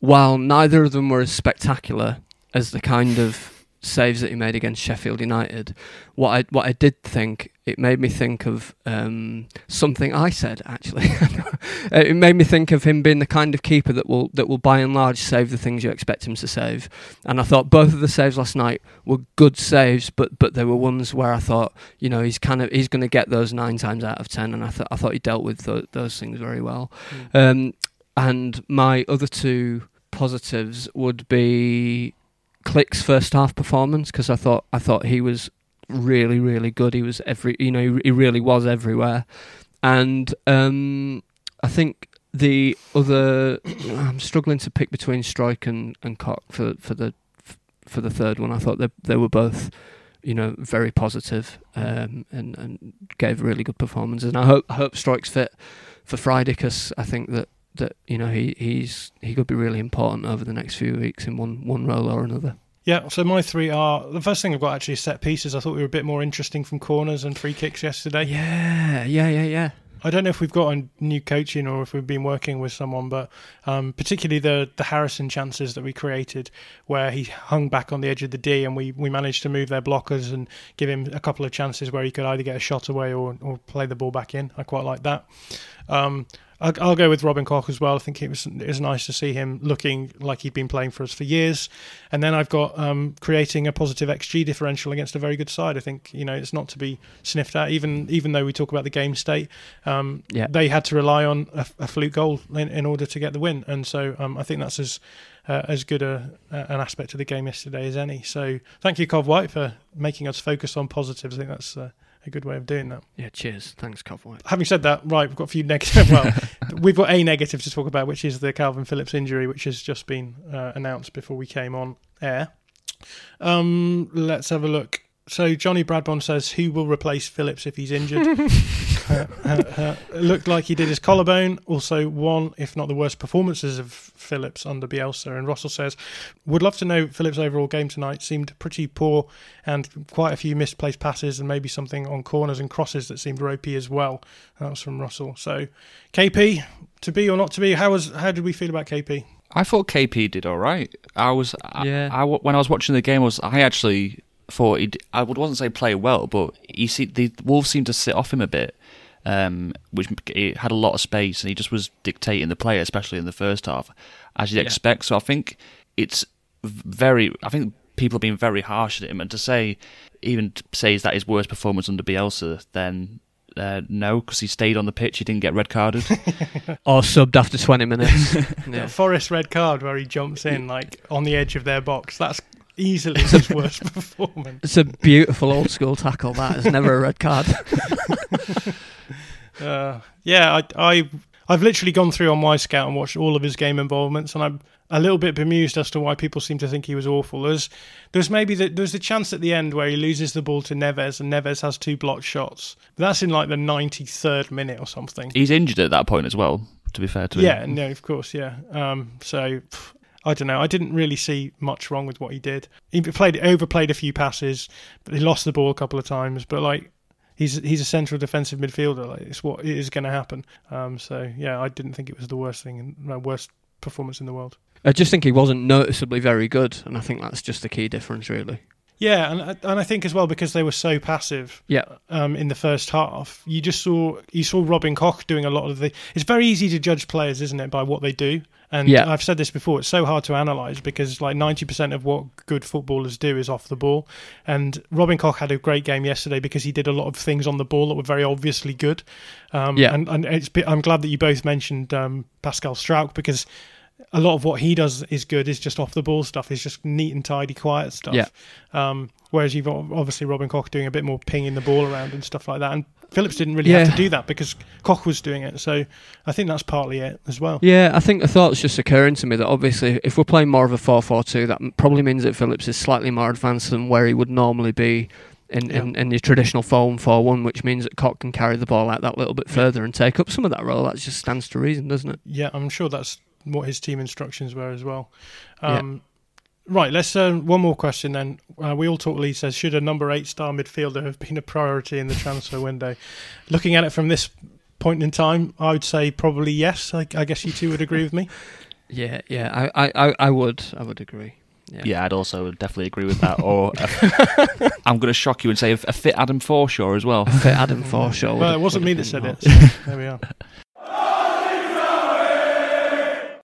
while neither of them were as spectacular as the kind of saves that he made against Sheffield United, what I what I did think it made me think of um, something I said actually. <laughs> it made me think of him being the kind of keeper that will that will by and large save the things you expect him to save. And I thought both of the saves last night were good saves, but but there were ones where I thought you know he's kind of he's going to get those nine times out of ten, and I thought I thought he dealt with tho- those things very well. Um, and my other two positives would be Klich's first half performance because I thought I thought he was really really good. He was every you know he, really was everywhere, and um, I think the other <coughs> I'm struggling to pick between Struijk and and Koch for for the for the third one. I thought they they were both you know very positive um, and and gave really good performances. And I hope hope Struijk's fit for Friday because I think that that you know he he's he could be really important over the next few weeks in one one role or another. Yeah, so my three are the first thing I've got actually is set pieces. I thought we were a bit more interesting from corners and free kicks yesterday. Yeah, yeah, yeah, yeah. I don't know if we've got a new coaching or if we've been working with someone, but um, particularly the the Harrison chances that we created, where he hung back on the edge of the D, and we, we managed to move their blockers and give him a couple of chances where he could either get a shot away or, or play the ball back in. I quite like that. Um, I'll, I'll go with Robin Koch as well. I think it was it was nice to see him looking like he'd been playing for us for years. And then I've got um, creating a positive XG differential against a very good side. I think you know it's not to be sniffed at. Even even though we talk about the game state, um, Yeah. they had to rely on a, a fluke goal in, in order to get the win. And so um, I think that's as uh, as good a, an aspect of the game yesterday as any. So thank you, Cov White, for making us focus on positives. I think that's uh, a good way of doing that. Yeah, cheers. Thanks, Covwhite. Having said that, right, we've got a few negative. <laughs> Well, we've got a negative to talk about, which is the Kalvin Phillips injury, which has just been uh, announced before we came on air. Um, let's have a look. So Johnny Bradbon says, "Who will replace Phillips if he's injured?" <laughs> it <laughs> looked like he did his collarbone. Also, one, if not the worst performances of Phillips under Bielsa. And Russell says, "Would love to know Phillips' overall game tonight. Seemed pretty poor, and quite a few misplaced passes, and maybe something on corners and crosses that seemed ropey as well." That was from Russell. So, KP, to be or not to be, how was how did we feel about KP? I thought KP did all right. I was, I- Yeah. I, when I was watching the game, I was I actually thought he, I would wasn't say play well, but he see the Wolves seemed to sit off him a bit, um, which he had a lot of space, and he just was dictating the play, especially in the first half, as you'd expect. So I think it's very, I think people have been very harsh at him, and to say even to say is that his worst performance under Bielsa, then. Uh, no, because he stayed on the pitch. He didn't get red carded. <laughs> Or subbed after 20 minutes. <laughs> yeah. Forest red card where he jumps in <laughs> like on the edge of their box. That's easily his worst <laughs> performance. It's a beautiful old school tackle, that. It's never a red card. <laughs> Uh, yeah, I, I, I've literally gone through on my scout and watched all of his game involvements, and I'm a little bit bemused as to why people seem to think he was awful. There's, there's maybe the, there's the chance at the end where he loses the ball to Neves, and Neves has two blocked shots. But that's in like the 93rd minute or something. He's injured at that point as well. To be fair to him. Yeah, no, of course, yeah. Um, so pff, I don't know. I didn't really see much wrong with what he did. He played overplayed a few passes, but he lost the ball a couple of times. But like, he's he's a central defensive midfielder. Like, it's what it is going to happen. Um, so yeah, I didn't think it was the worst thing, my worst performance in the world. I just think he wasn't noticeably very good, and I think that's just the key difference, really. Yeah, and and I think as well because they were so passive. Yeah. Um, in the first half, you just saw you saw Robin Koch doing a lot of the. It's very easy to judge players, isn't it, by what they do. And Yeah. I've said this before, it's so hard to analyse because like 90% of what good footballers do is off the ball. And Robin Koch had a great game yesterday because he did a lot of things on the ball that were very obviously good. Um, Yeah. And, and I'm glad that you both mentioned um, Pascal Struijk because a lot of what he does is good is just off the ball stuff. It's just neat and tidy, quiet stuff. Yeah. Um, whereas you've obviously Robin Koch doing a bit more pinging the ball around and stuff like that. And Phillips didn't really have to do that because Koch was doing it. So I think that's partly it as well. Yeah, I think the thought's just occurring to me that obviously if we're playing more of a 4-4-2, that probably means that Phillips is slightly more advanced than where he would normally be in, in, in your traditional 4-1-4-1, which means that Koch can carry the ball out that little bit further and take up some of that role. That just stands to reason, doesn't it? Yeah, I'm sure that's what his team instructions were as well. Yeah. Um, Right, let's uh, one more question then. Uh, we all talk. Lee says, should a number eight star midfielder have been a priority in the transfer window? Looking at it from this point in time, I would say probably yes. I, I guess you two would agree with me. <laughs> Yeah, yeah, I, I, I, I would, I would agree. Yeah. Yeah, I'd also definitely agree with that. Or <laughs> <laughs> I'm going to shock you and say a, a fit Adam Forshaw as well. Fit Adam Forshaw. Well, it wasn't me that been said it. So there we are.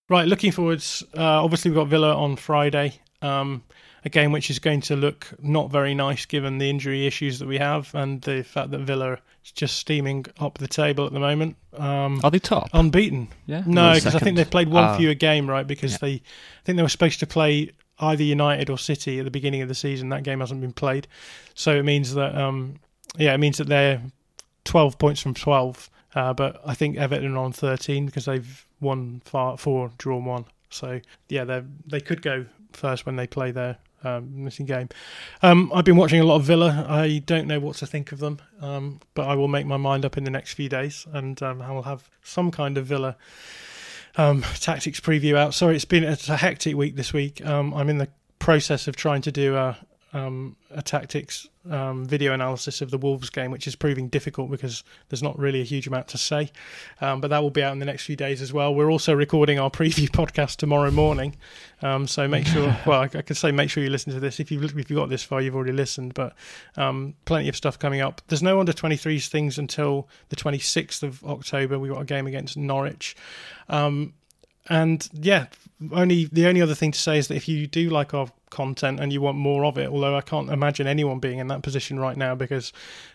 Right, looking forwards. Uh, obviously, we've got Villa on Friday. Um, a game which is going to look not very nice given the injury issues that we have and the fact that Villa is just steaming up the table at the moment. Um, Are they top? unbeaten. Yeah. No, because I think they've played one Ah. fewer game, right? Because Yeah. they, I think they were supposed to play either United or City at the beginning of the season. That game hasn't been played, so it means that, um, yeah, it means that they're twelve points from twelve. Uh, but I think Everton are on thirteen because they've won far, four, drawn one. So yeah, they they could go first when they play their um, missing game. Um, I've been watching a lot of Villa. I don't know what to think of them, um, but I will make my mind up in the next few days, and um, I will have some kind of Villa um, tactics preview out. Sorry, it's been it's a hectic week this week. Um, I'm in the process of trying to do a um, a tactics um, video analysis of the Wolves game, which is proving difficult because there's not really a huge amount to say. Um, but that will be out in the next few days as well. We're also recording our <laughs> preview podcast tomorrow morning, um, so make sure. <laughs> Well, I, I could say make sure you listen to this. If you if you got this far, you've already listened. But um, plenty of stuff coming up. There's no under 23s things until the 26th of October. We've got a game against Norwich. Um, and yeah, only the only other thing to say is that if you do like our content and you want more of it, although I can't imagine anyone being in that position right now because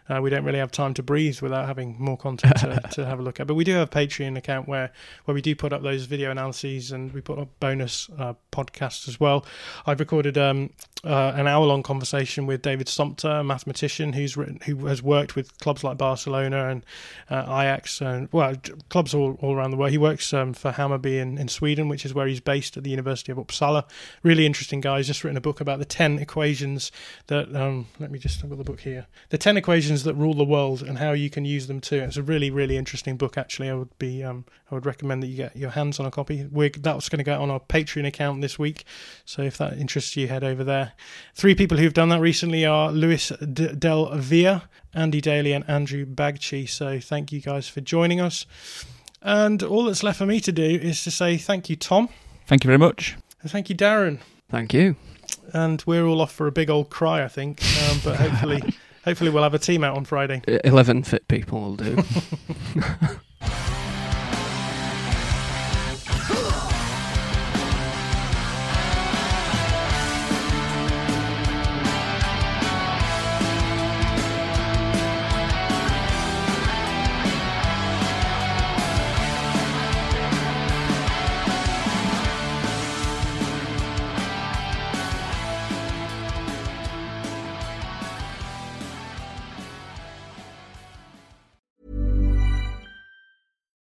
uh, we don't really have time to breathe without having more content to, <laughs> to have a look at. But we do have a Patreon account where where we do put up those video analyses and we put up bonus uh, podcasts as well. I've recorded um, uh, an hour long conversation with David Sumpter, a mathematician who's written who has worked with clubs like Barcelona and uh, Ajax and well clubs all, all around the world. He works um, for Hammarby in, in Sweden, which is where he's based at the University of Uppsala. Really interesting guy. He's just written a book about the ten equations that um, let me just have got the book here. The ten equations that rule the world and how you can use them too. It's a really really interesting book. Actually, I would be um, I would recommend that you get your hands on a copy. We're, that's going to go on our Patreon account this week. So if that interests you, head over there. Three people who've done that recently are Luis D- Del Via, Andy Daly, and Andrew Bagchi. So thank you guys for joining us. And all that's left for me to do is to say thank you, Tom, Thank you very much. and thank you, Darren. Thank you. And we're all off for a big old cry, I think. Um, but hopefully, <laughs> hopefully we'll have a team out on Friday. Uh, 11 fit people will do. <laughs>